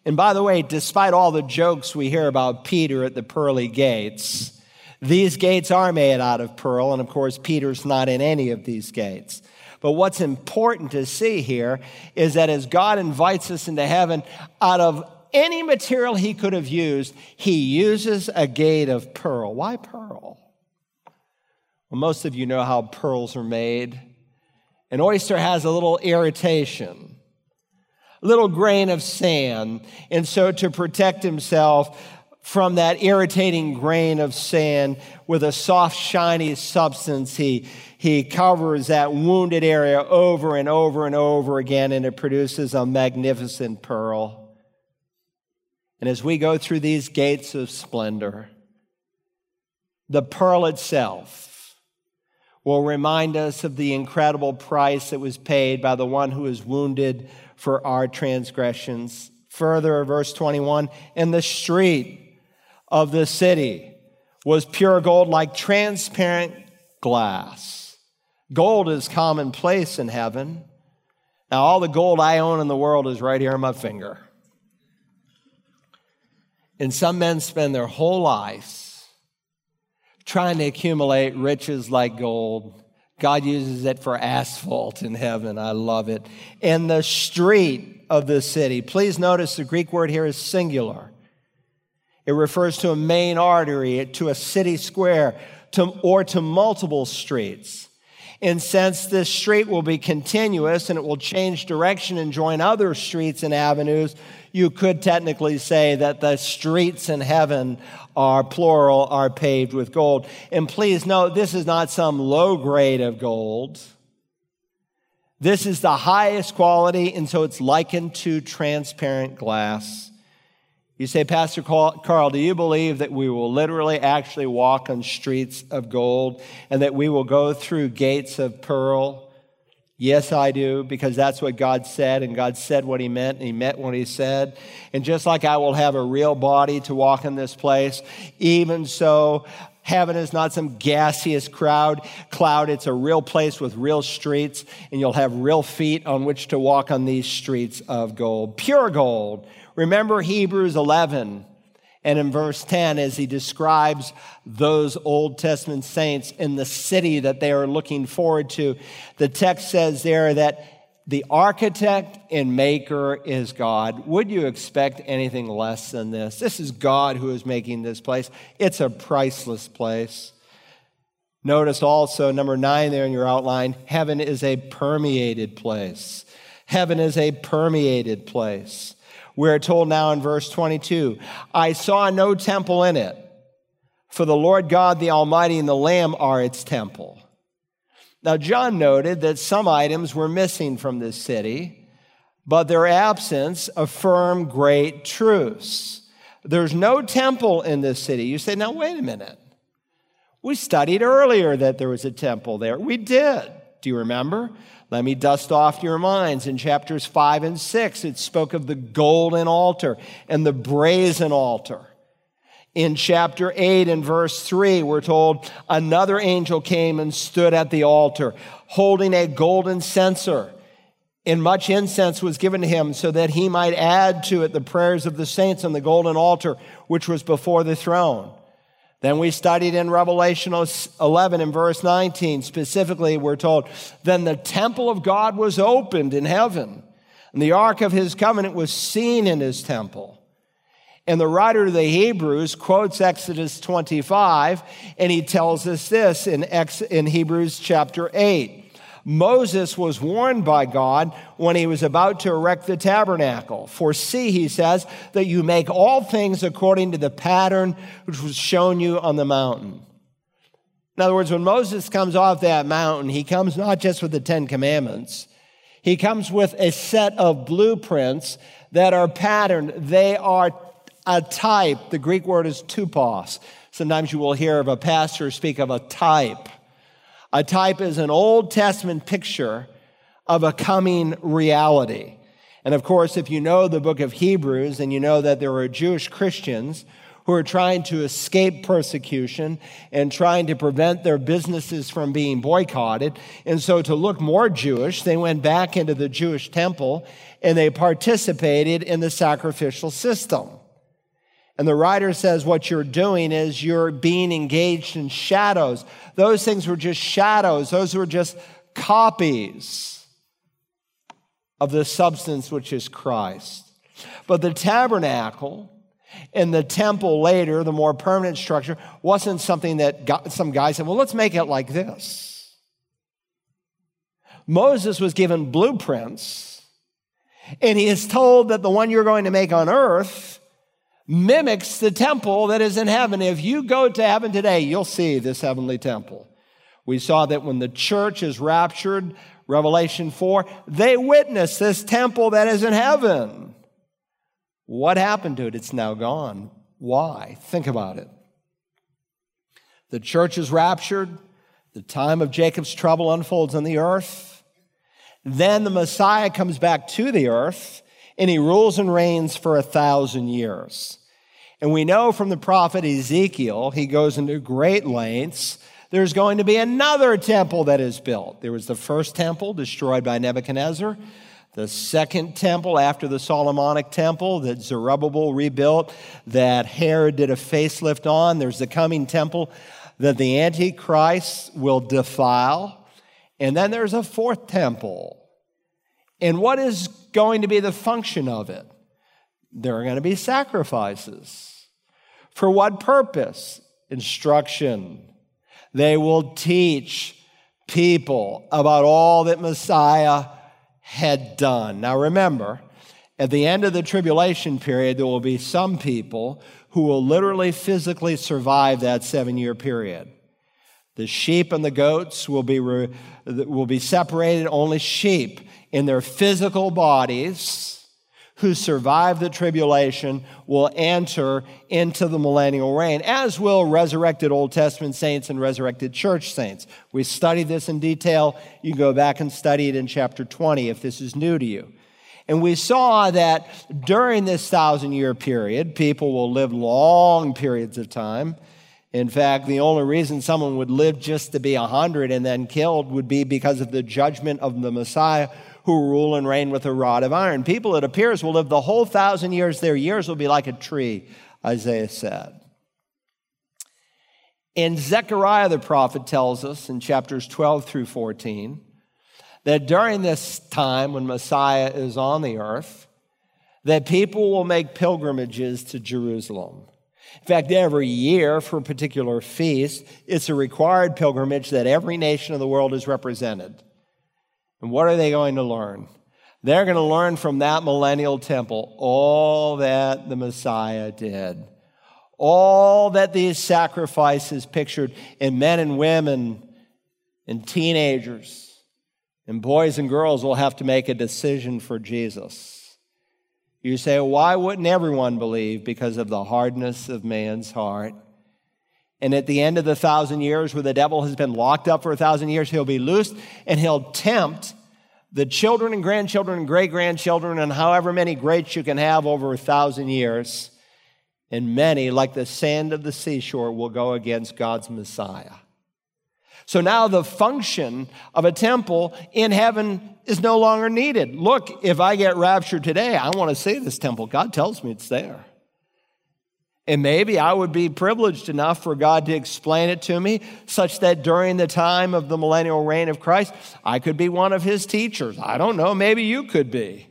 And by the way, despite all the jokes we hear about Peter at the pearly gates, these gates are made out of pearl, and of course, Peter's not in any of these gates. But what's important to see here is that as God invites us into heaven, out of any material he could have used, he uses a gate of pearl. Why pearl? Well, most of you know how pearls are made. An oyster has a little irritation, a little grain of sand. And so, to protect himself from that irritating grain of sand with a soft, shiny substance. He, he covers that wounded area over and over and over again, and it produces a magnificent pearl. And as we go through these gates of splendor, the pearl itself will remind us of the incredible price that was paid by the one who was wounded for our transgressions. Further, verse 21 in the street of the city was pure gold like transparent glass. Gold is commonplace in heaven. Now, all the gold I own in the world is right here on my finger. And some men spend their whole lives trying to accumulate riches like gold. God uses it for asphalt in heaven. I love it. In the street of the city. Please notice the Greek word here is singular. It refers to a main artery, to a city square, to, or to multiple streets. And since this street will be continuous and it will change direction and join other streets and avenues, you could technically say that the streets in heaven are plural, are paved with gold. And please note, this is not some low grade of gold. This is the highest quality, and so it's likened to transparent glass. You say, Pastor Carl, do you believe that we will literally actually walk on streets of gold and that we will go through gates of pearl? Yes, I do, because that's what God said, and God said what He meant, and He meant what He said. And just like I will have a real body to walk in this place, even so, heaven is not some gaseous crowd cloud. It's a real place with real streets, and you'll have real feet on which to walk on these streets of gold. Pure gold. Remember Hebrews 11 and in verse 10, as he describes those Old Testament saints in the city that they are looking forward to, the text says there that the architect and maker is God. Would you expect anything less than this? This is God who is making this place. It's a priceless place. Notice also, number nine there in your outline, heaven is a permeated place. Heaven is a permeated place. We're told now in verse 22 I saw no temple in it, for the Lord God, the Almighty, and the Lamb are its temple. Now, John noted that some items were missing from this city, but their absence affirmed great truths. There's no temple in this city. You say, now, wait a minute. We studied earlier that there was a temple there. We did. Do you remember? Let me dust off your minds. In chapters 5 and 6, it spoke of the golden altar and the brazen altar. In chapter 8 and verse 3, we're told another angel came and stood at the altar holding a golden censer. And much incense was given to him so that he might add to it the prayers of the saints on the golden altar, which was before the throne. Then we studied in Revelation 11 and verse 19. Specifically, we're told, Then the temple of God was opened in heaven, and the ark of his covenant was seen in his temple. And the writer of the Hebrews quotes Exodus 25, and he tells us this in, Ex- in Hebrews chapter 8. Moses was warned by God when he was about to erect the tabernacle. For see, he says, that you make all things according to the pattern which was shown you on the mountain. In other words, when Moses comes off that mountain, he comes not just with the Ten Commandments, he comes with a set of blueprints that are patterned. They are a type. The Greek word is tupos. Sometimes you will hear of a pastor speak of a type. A type is an Old Testament picture of a coming reality. And of course, if you know the book of Hebrews and you know that there were Jewish Christians who are trying to escape persecution and trying to prevent their businesses from being boycotted. And so, to look more Jewish, they went back into the Jewish temple and they participated in the sacrificial system. And the writer says what you're doing is you're being engaged in shadows. Those things were just shadows, those were just copies of the substance which is Christ. But the tabernacle and the temple later, the more permanent structure, wasn't something that some guy said, well, let's make it like this. Moses was given blueprints, and he is told that the one you're going to make on earth mimics the temple that is in heaven. If you go to heaven today, you'll see this heavenly temple. We saw that when the church is raptured, Revelation 4, they witness this temple that is in heaven. What happened to it? It's now gone. Why? Think about it. The church is raptured. The time of Jacob's trouble unfolds on the earth. Then the Messiah comes back to the earth and he rules and reigns for a thousand years. And we know from the prophet Ezekiel, he goes into great lengths. There's going to be another temple that is built. There was the first temple destroyed by Nebuchadnezzar, the second temple after the Solomonic temple that Zerubbabel rebuilt, that Herod did a facelift on. There's the coming temple that the Antichrist will defile. And then there's a fourth temple. And what is going to be the function of it? There are going to be sacrifices. For what purpose? Instruction. They will teach people about all that Messiah had done. Now remember, at the end of the tribulation period, there will be some people who will literally physically survive that seven year period. The sheep and the goats will be, re, will be separated, only sheep in their physical bodies who survive the tribulation will enter into the millennial reign, as will resurrected Old Testament saints and resurrected church saints. We studied this in detail. You can go back and study it in chapter 20 if this is new to you. And we saw that during this thousand year period, people will live long periods of time. In fact, the only reason someone would live just to be 100 and then killed would be because of the judgment of the Messiah who rule and reign with a rod of iron. People, it appears, will live the whole thousand years. Their years will be like a tree, Isaiah said. And Zechariah the prophet tells us in chapters 12 through 14 that during this time when Messiah is on the earth, that people will make pilgrimages to Jerusalem. In fact, every year for a particular feast, it's a required pilgrimage that every nation of the world is represented. And what are they going to learn? They're going to learn from that millennial temple all that the Messiah did, all that these sacrifices pictured in men and women and teenagers and boys and girls will have to make a decision for Jesus. You say, why wouldn't everyone believe? Because of the hardness of man's heart. And at the end of the thousand years, where the devil has been locked up for a thousand years, he'll be loosed and he'll tempt the children and grandchildren and great grandchildren and however many greats you can have over a thousand years. And many, like the sand of the seashore, will go against God's Messiah. So now the function of a temple in heaven is no longer needed. Look, if I get raptured today, I want to see this temple. God tells me it's there. And maybe I would be privileged enough for God to explain it to me, such that during the time of the millennial reign of Christ, I could be one of his teachers. I don't know, maybe you could be.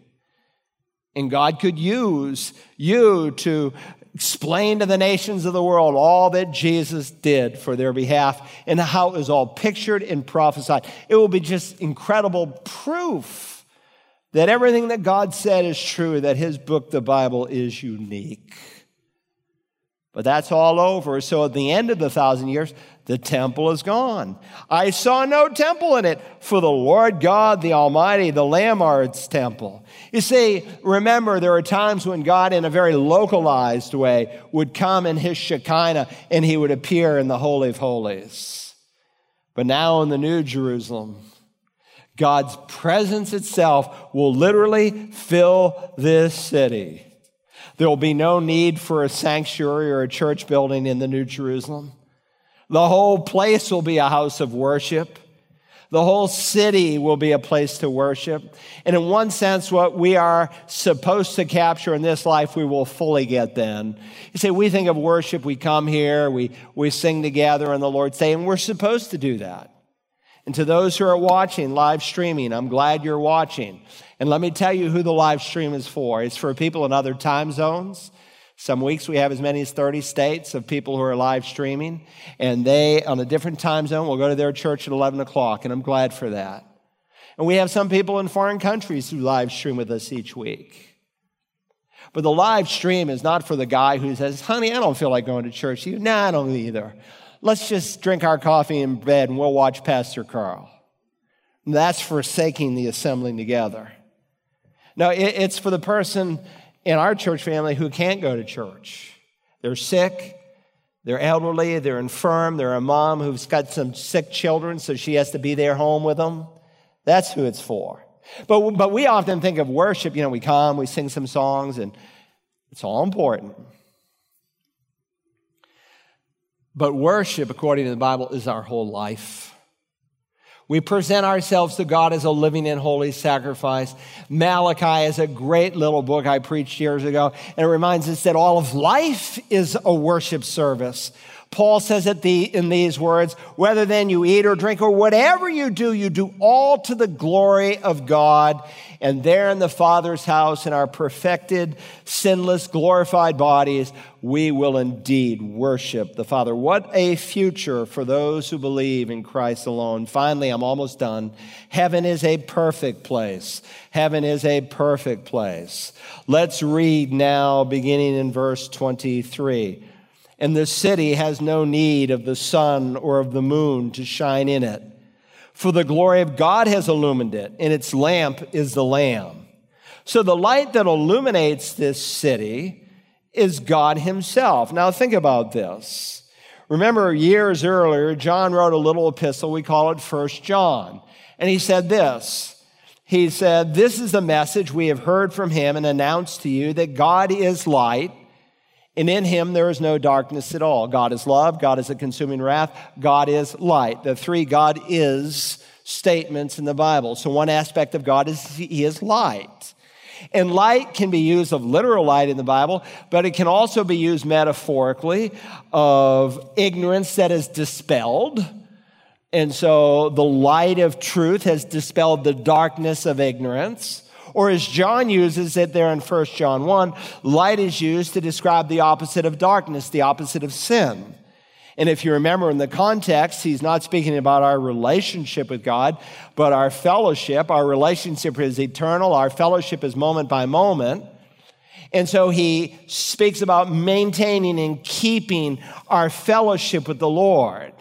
And God could use you to explain to the nations of the world all that Jesus did for their behalf and how it was all pictured and prophesied. It will be just incredible proof that everything that God said is true, that his book, the Bible, is unique. But that's all over. So at the end of the thousand years, the temple is gone. I saw no temple in it, for the Lord God, the Almighty, the Lamb are its temple. You see, remember, there are times when God, in a very localized way, would come in his Shekinah and he would appear in the Holy of Holies. But now in the New Jerusalem, God's presence itself will literally fill this city. There will be no need for a sanctuary or a church building in the New Jerusalem. The whole place will be a house of worship. The whole city will be a place to worship. And in one sense, what we are supposed to capture in this life, we will fully get then. You see, we think of worship, we come here, we, we sing together on the Lord's Day, and we're supposed to do that. And to those who are watching live streaming, I'm glad you're watching. And let me tell you who the live stream is for. It's for people in other time zones. Some weeks we have as many as 30 states of people who are live streaming, and they, on a different time zone, will go to their church at 11 o'clock, and I'm glad for that. And we have some people in foreign countries who live stream with us each week. But the live stream is not for the guy who says, honey, I don't feel like going to church. You, nah, I don't either. Let's just drink our coffee in bed and we'll watch Pastor Carl. That's forsaking the assembling together. No, it's for the person in our church family who can't go to church. They're sick, they're elderly, they're infirm, they're a mom who's got some sick children, so she has to be there home with them. That's who it's for. But, but we often think of worship, you know, we come, we sing some songs, and it's all important. But worship, according to the Bible, is our whole life. We present ourselves to God as a living and holy sacrifice. Malachi is a great little book I preached years ago, and it reminds us that all of life is a worship service. Paul says it the, in these words whether then you eat or drink or whatever you do, you do all to the glory of God. And there in the Father's house, in our perfected, sinless, glorified bodies, we will indeed worship the Father. What a future for those who believe in Christ alone. Finally, I'm almost done. Heaven is a perfect place. Heaven is a perfect place. Let's read now, beginning in verse 23 and the city has no need of the sun or of the moon to shine in it. For the glory of God has illumined it, and its lamp is the Lamb. So the light that illuminates this city is God Himself. Now think about this. Remember, years earlier, John wrote a little epistle, we call it First John. And he said this He said, This is the message we have heard from Him and announced to you that God is light and in him there is no darkness at all. God is love, God is a consuming wrath, God is light. The three God is statements in the Bible. So one aspect of God is he is light. And light can be used of literal light in the Bible, but it can also be used metaphorically of ignorance that is dispelled. And so the light of truth has dispelled the darkness of ignorance. Or as John uses it there in 1 John 1, light is used to describe the opposite of darkness, the opposite of sin. And if you remember in the context, he's not speaking about our relationship with God, but our fellowship. Our relationship is eternal, our fellowship is moment by moment. And so he speaks about maintaining and keeping our fellowship with the Lord.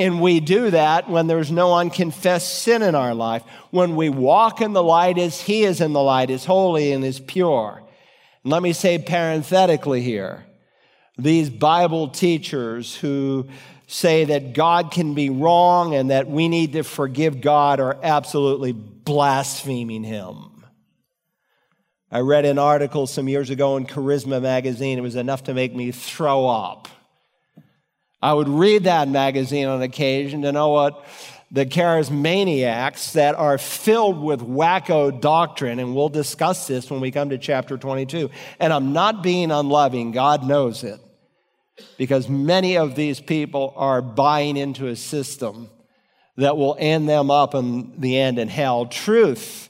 And we do that when there's no unconfessed sin in our life. When we walk in the light as He is in the light, is holy and is pure. And let me say parenthetically here these Bible teachers who say that God can be wrong and that we need to forgive God are absolutely blaspheming Him. I read an article some years ago in Charisma magazine. It was enough to make me throw up. I would read that magazine on occasion to know what the charismaniacs that are filled with wacko doctrine, and we'll discuss this when we come to chapter 22. And I'm not being unloving, God knows it, because many of these people are buying into a system that will end them up in the end in hell. Truth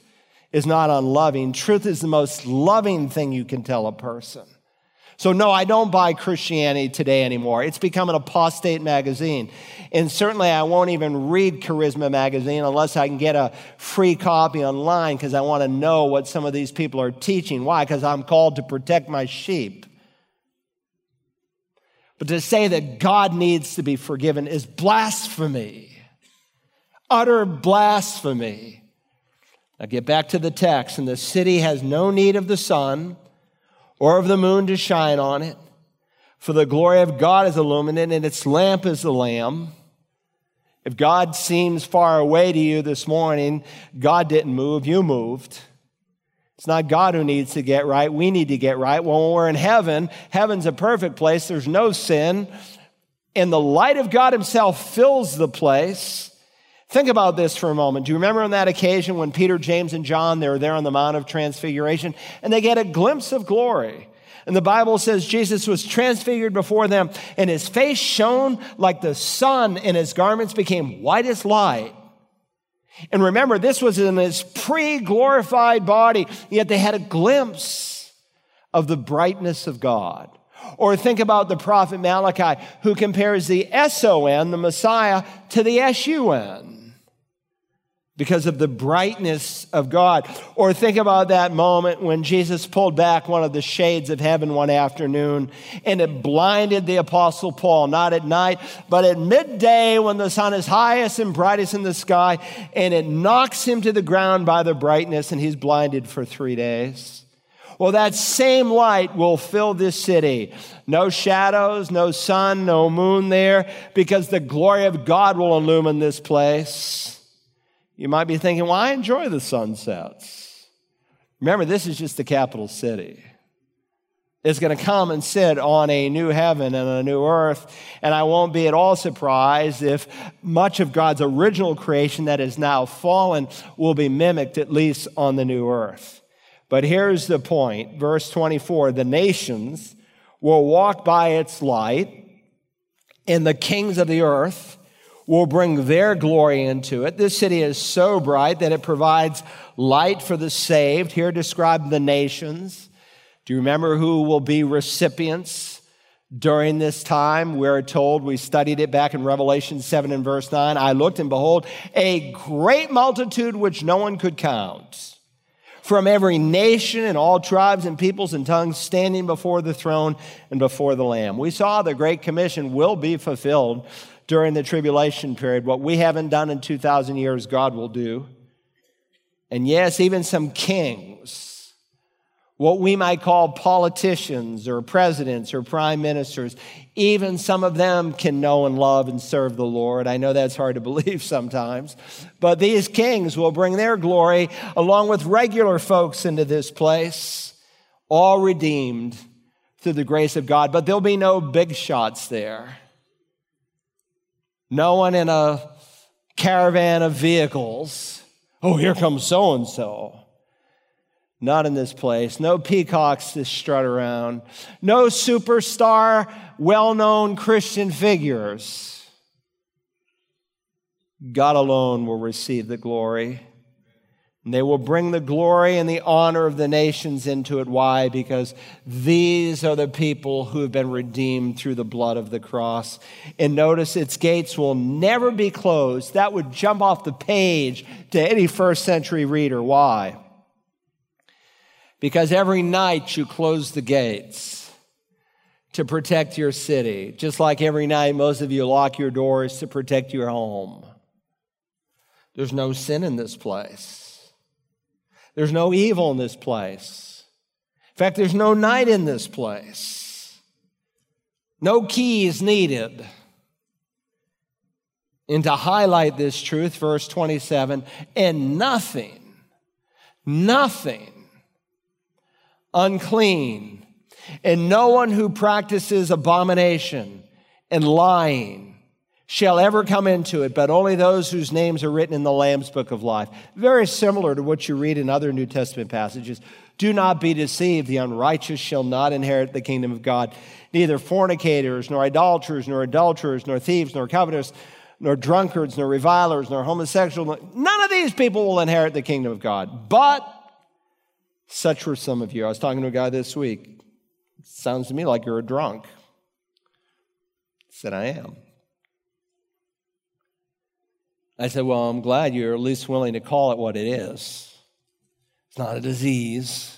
is not unloving, truth is the most loving thing you can tell a person. So, no, I don't buy Christianity Today anymore. It's become an apostate magazine. And certainly, I won't even read Charisma magazine unless I can get a free copy online because I want to know what some of these people are teaching. Why? Because I'm called to protect my sheep. But to say that God needs to be forgiven is blasphemy, utter blasphemy. Now, get back to the text. And the city has no need of the sun or of the moon to shine on it. For the glory of God is illuminated, and its lamp is the Lamb. If God seems far away to you this morning, God didn't move, you moved. It's not God who needs to get right. We need to get right. Well, when we're in heaven, heaven's a perfect place. There's no sin. And the light of God Himself fills the place. Think about this for a moment. Do you remember on that occasion when Peter, James, and John, they were there on the Mount of Transfiguration and they get a glimpse of glory? And the Bible says Jesus was transfigured before them and his face shone like the sun and his garments became white as light. And remember, this was in his pre glorified body, yet they had a glimpse of the brightness of God. Or think about the prophet Malachi, who compares the S O N, the Messiah, to the S U N because of the brightness of God. Or think about that moment when Jesus pulled back one of the shades of heaven one afternoon and it blinded the apostle Paul, not at night, but at midday when the sun is highest and brightest in the sky, and it knocks him to the ground by the brightness and he's blinded for three days. Well, that same light will fill this city. No shadows, no sun, no moon there, because the glory of God will illumine this place. You might be thinking, well, I enjoy the sunsets. Remember, this is just the capital city. It's going to come and sit on a new heaven and a new earth. And I won't be at all surprised if much of God's original creation that is now fallen will be mimicked, at least on the new earth. But here's the point verse 24 the nations will walk by its light, and the kings of the earth will bring their glory into it. This city is so bright that it provides light for the saved. Here described the nations. Do you remember who will be recipients during this time? We're told, we studied it back in Revelation 7 and verse 9. I looked and behold, a great multitude which no one could count from every nation and all tribes and peoples and tongues standing before the throne and before the Lamb. We saw the Great Commission will be fulfilled during the tribulation period. What we haven't done in 2,000 years, God will do. And yes, even some kings, what we might call politicians or presidents or prime ministers, even some of them can know and love and serve the Lord. I know that's hard to believe sometimes. But these kings will bring their glory along with regular folks into this place, all redeemed through the grace of God. But there'll be no big shots there. No one in a caravan of vehicles. Oh, here comes so and so. Not in this place. No peacocks to strut around. No superstar, well known Christian figures. God alone will receive the glory. And they will bring the glory and the honor of the nations into it. Why? Because these are the people who have been redeemed through the blood of the cross. And notice its gates will never be closed. That would jump off the page to any first century reader. Why? Because every night you close the gates to protect your city, just like every night most of you lock your doors to protect your home. There's no sin in this place. There's no evil in this place. In fact, there's no night in this place. No keys needed. And to highlight this truth, verse 27 and nothing, nothing unclean, and no one who practices abomination and lying shall ever come into it, but only those whose names are written in the Lamb's book of life. Very similar to what you read in other New Testament passages. Do not be deceived. The unrighteous shall not inherit the kingdom of God. Neither fornicators, nor idolaters, nor adulterers, nor thieves, nor covetous, nor drunkards, nor revilers, nor homosexuals. None of these people will inherit the kingdom of God. But such were some of you. I was talking to a guy this week. Sounds to me like you're a drunk. Said, I am. I said, Well, I'm glad you're at least willing to call it what it is. It's not a disease.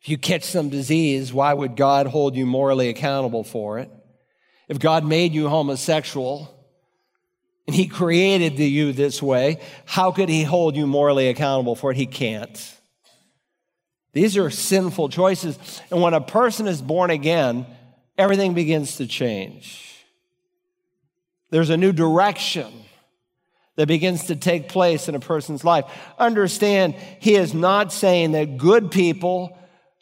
If you catch some disease, why would God hold you morally accountable for it? If God made you homosexual and He created you this way, how could He hold you morally accountable for it? He can't. These are sinful choices. And when a person is born again, everything begins to change. There's a new direction that begins to take place in a person's life. Understand, he is not saying that good people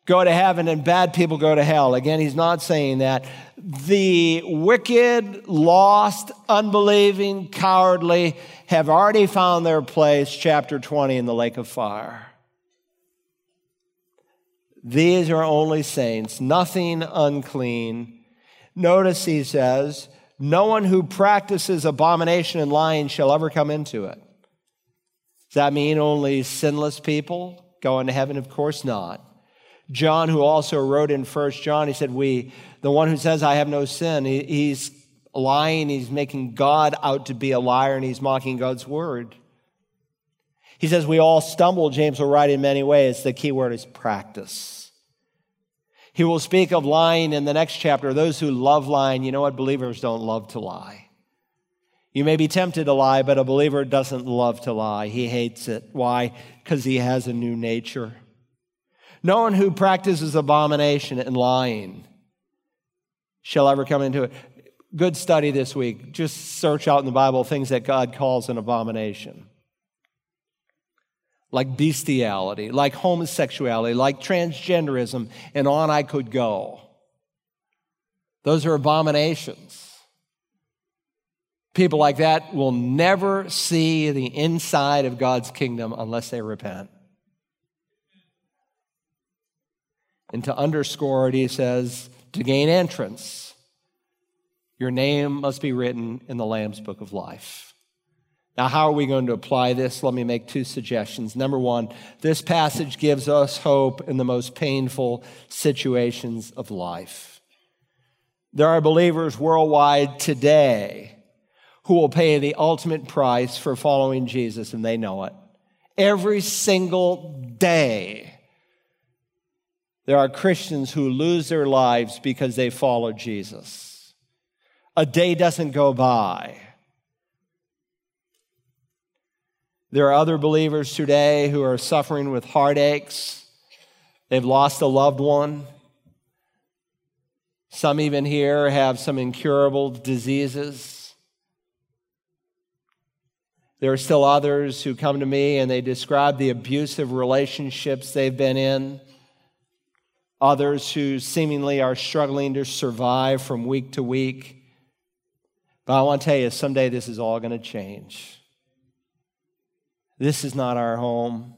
go to heaven and bad people go to hell. Again, he's not saying that. The wicked, lost, unbelieving, cowardly have already found their place, chapter 20, in the lake of fire. These are only saints, nothing unclean. Notice he says, no one who practices abomination and lying shall ever come into it. Does that mean only sinless people go into heaven? Of course not. John, who also wrote in First John, he said, We, the one who says, I have no sin, he, he's lying, he's making God out to be a liar, and he's mocking God's word. He says we all stumble, James will write in many ways. The key word is practice. He will speak of lying in the next chapter. Those who love lying, you know what? Believers don't love to lie. You may be tempted to lie, but a believer doesn't love to lie. He hates it. Why? Because he has a new nature. No one who practices abomination and lying shall ever come into it. Good study this week. Just search out in the Bible things that God calls an abomination like bestiality, like homosexuality, like transgenderism, and on I could go. Those are abominations. People like that will never see the inside of God's kingdom unless they repent. And to underscore it, he says, to gain entrance, your name must be written in the Lamb's book of life. Now, how are we going to apply this? Let me make two suggestions. Number one, this passage gives us hope in the most painful situations of life. There are believers worldwide today who will pay the ultimate price for following Jesus, and they know it. Every single day, there are Christians who lose their lives because they follow Jesus. A day doesn't go by. There are other believers today who are suffering with heartaches. They've lost a loved one. Some even here have some incurable diseases. There are still others who come to me and they describe the abusive relationships they've been in. Others who seemingly are struggling to survive from week to week. But I want to tell you, someday this is all going to change. This is not our home.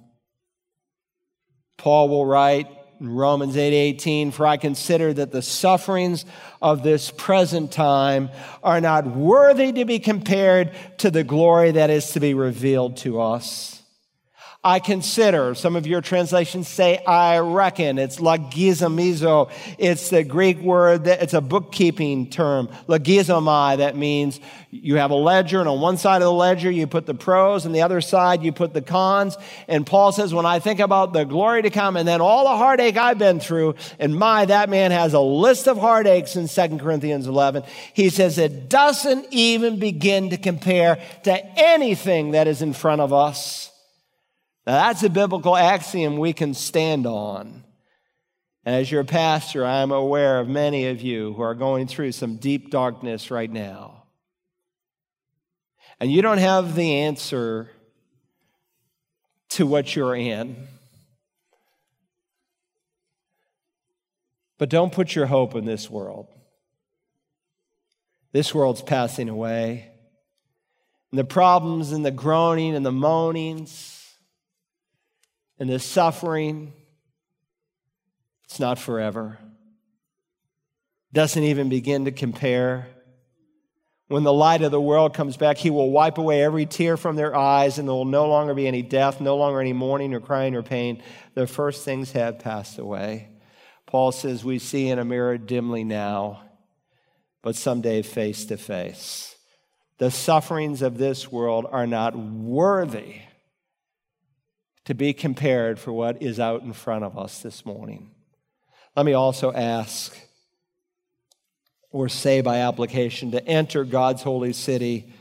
Paul will write, in Romans 8 18, for I consider that the sufferings of this present time are not worthy to be compared to the glory that is to be revealed to us. I consider. Some of your translations say I reckon. It's logizomai. It's the Greek word that it's a bookkeeping term. Logizomai, that means you have a ledger, and on one side of the ledger you put the pros, and the other side you put the cons. And Paul says, when I think about the glory to come and then all the heartache I've been through, and my, that man has a list of heartaches in 2 Corinthians 11. He says it doesn't even begin to compare to anything that is in front of us. Now, that's a biblical axiom we can stand on. And as your pastor, I am aware of many of you who are going through some deep darkness right now. And you don't have the answer to what you're in. But don't put your hope in this world. This world's passing away. And the problems and the groaning and the moanings and the suffering, it's not forever. Doesn't even begin to compare. When the light of the world comes back, he will wipe away every tear from their eyes, and there will no longer be any death, no longer any mourning or crying or pain. The first things have passed away. Paul says, We see in a mirror dimly now, but someday face to face. The sufferings of this world are not worthy to be compared for what is out in front of us this morning. Let me also ask, or say by application, to enter God's holy city,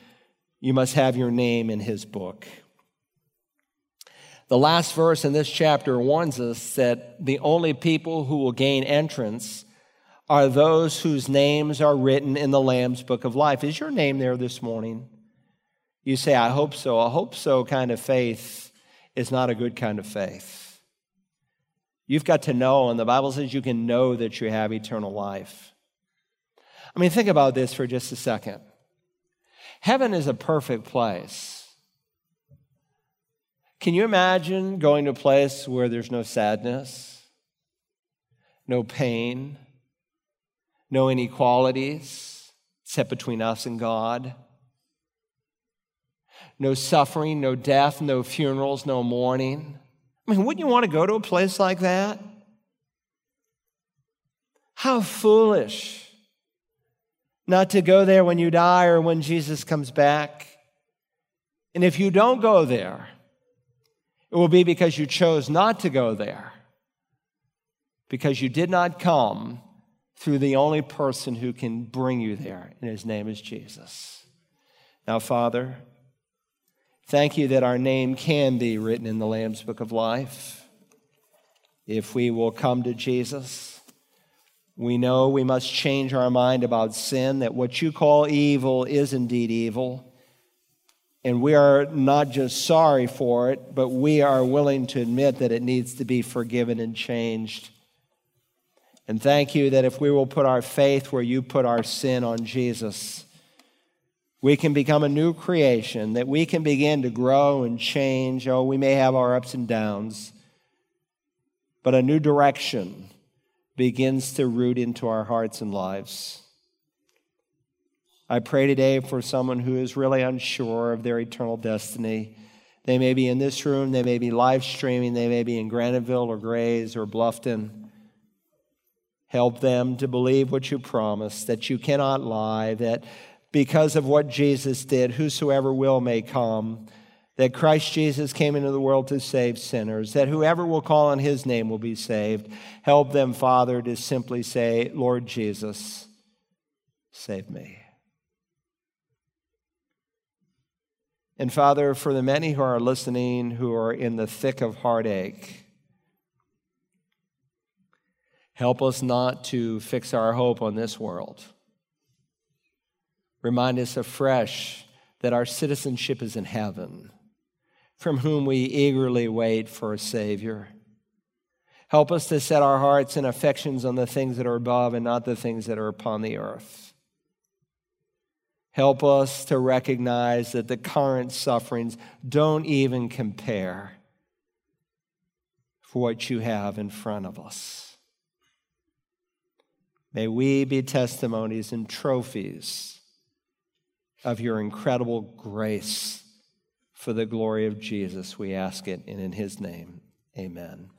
you must have your name in his book. The last verse in this chapter warns us that the only people who will gain entrance are those whose names are written in the Lamb's book of life. Is your name there this morning? You say, I hope so. I hope so kind of faith is not a good kind of faith. You've got to know, and the Bible says you can know that you have eternal life. I mean, think about this for just a second. Heaven is a perfect place. Can you imagine going to a place where there's no sadness, no pain, no inequalities except between us and God? No suffering, no death, no funerals, no mourning. I mean, wouldn't you want to go to a place like that? How foolish not to go there when you die or when Jesus comes back. And if you don't go there, It will be because you chose not to go there, because you did not come through the only person who can bring you there, and his name is Jesus. Now, Father, thank you that our name can be written in the Lamb's Book of Life. If we will come to Jesus, we know we must change our mind about sin, that what you call evil is indeed evil. And we are not just sorry for it, but we are willing to admit that it needs to be forgiven and changed. And thank you that if we will put our faith where you put our sin on Jesus, we can become a new creation, that we can begin to grow and change. Oh, we may have our ups and downs, but a new direction begins to root into our hearts and lives. I pray today for someone who is really unsure of their eternal destiny. They may be in this room, they may be live streaming, they may be in Graniteville or Grays or Bluffton. Help them to believe what you promised, that you cannot lie, that because of what Jesus did, whosoever will may come, that Christ Jesus came into the world to save sinners, that whoever will call on his name will be saved. Help them, Father, to simply say, Lord Jesus, save me. And Father, for the many who are listening who are in the thick of heartache, Help us not to fix our hope on this world. Remind us afresh that our citizenship is in heaven, from whom we eagerly wait for a Savior. Help us to set our hearts and affections on the things that are above and not the things that are upon the earth. Help us to recognize that the current sufferings don't even compare for what you have in front of us. May we be testimonies and trophies of your incredible grace for the glory of Jesus. We ask it, and in his name, amen.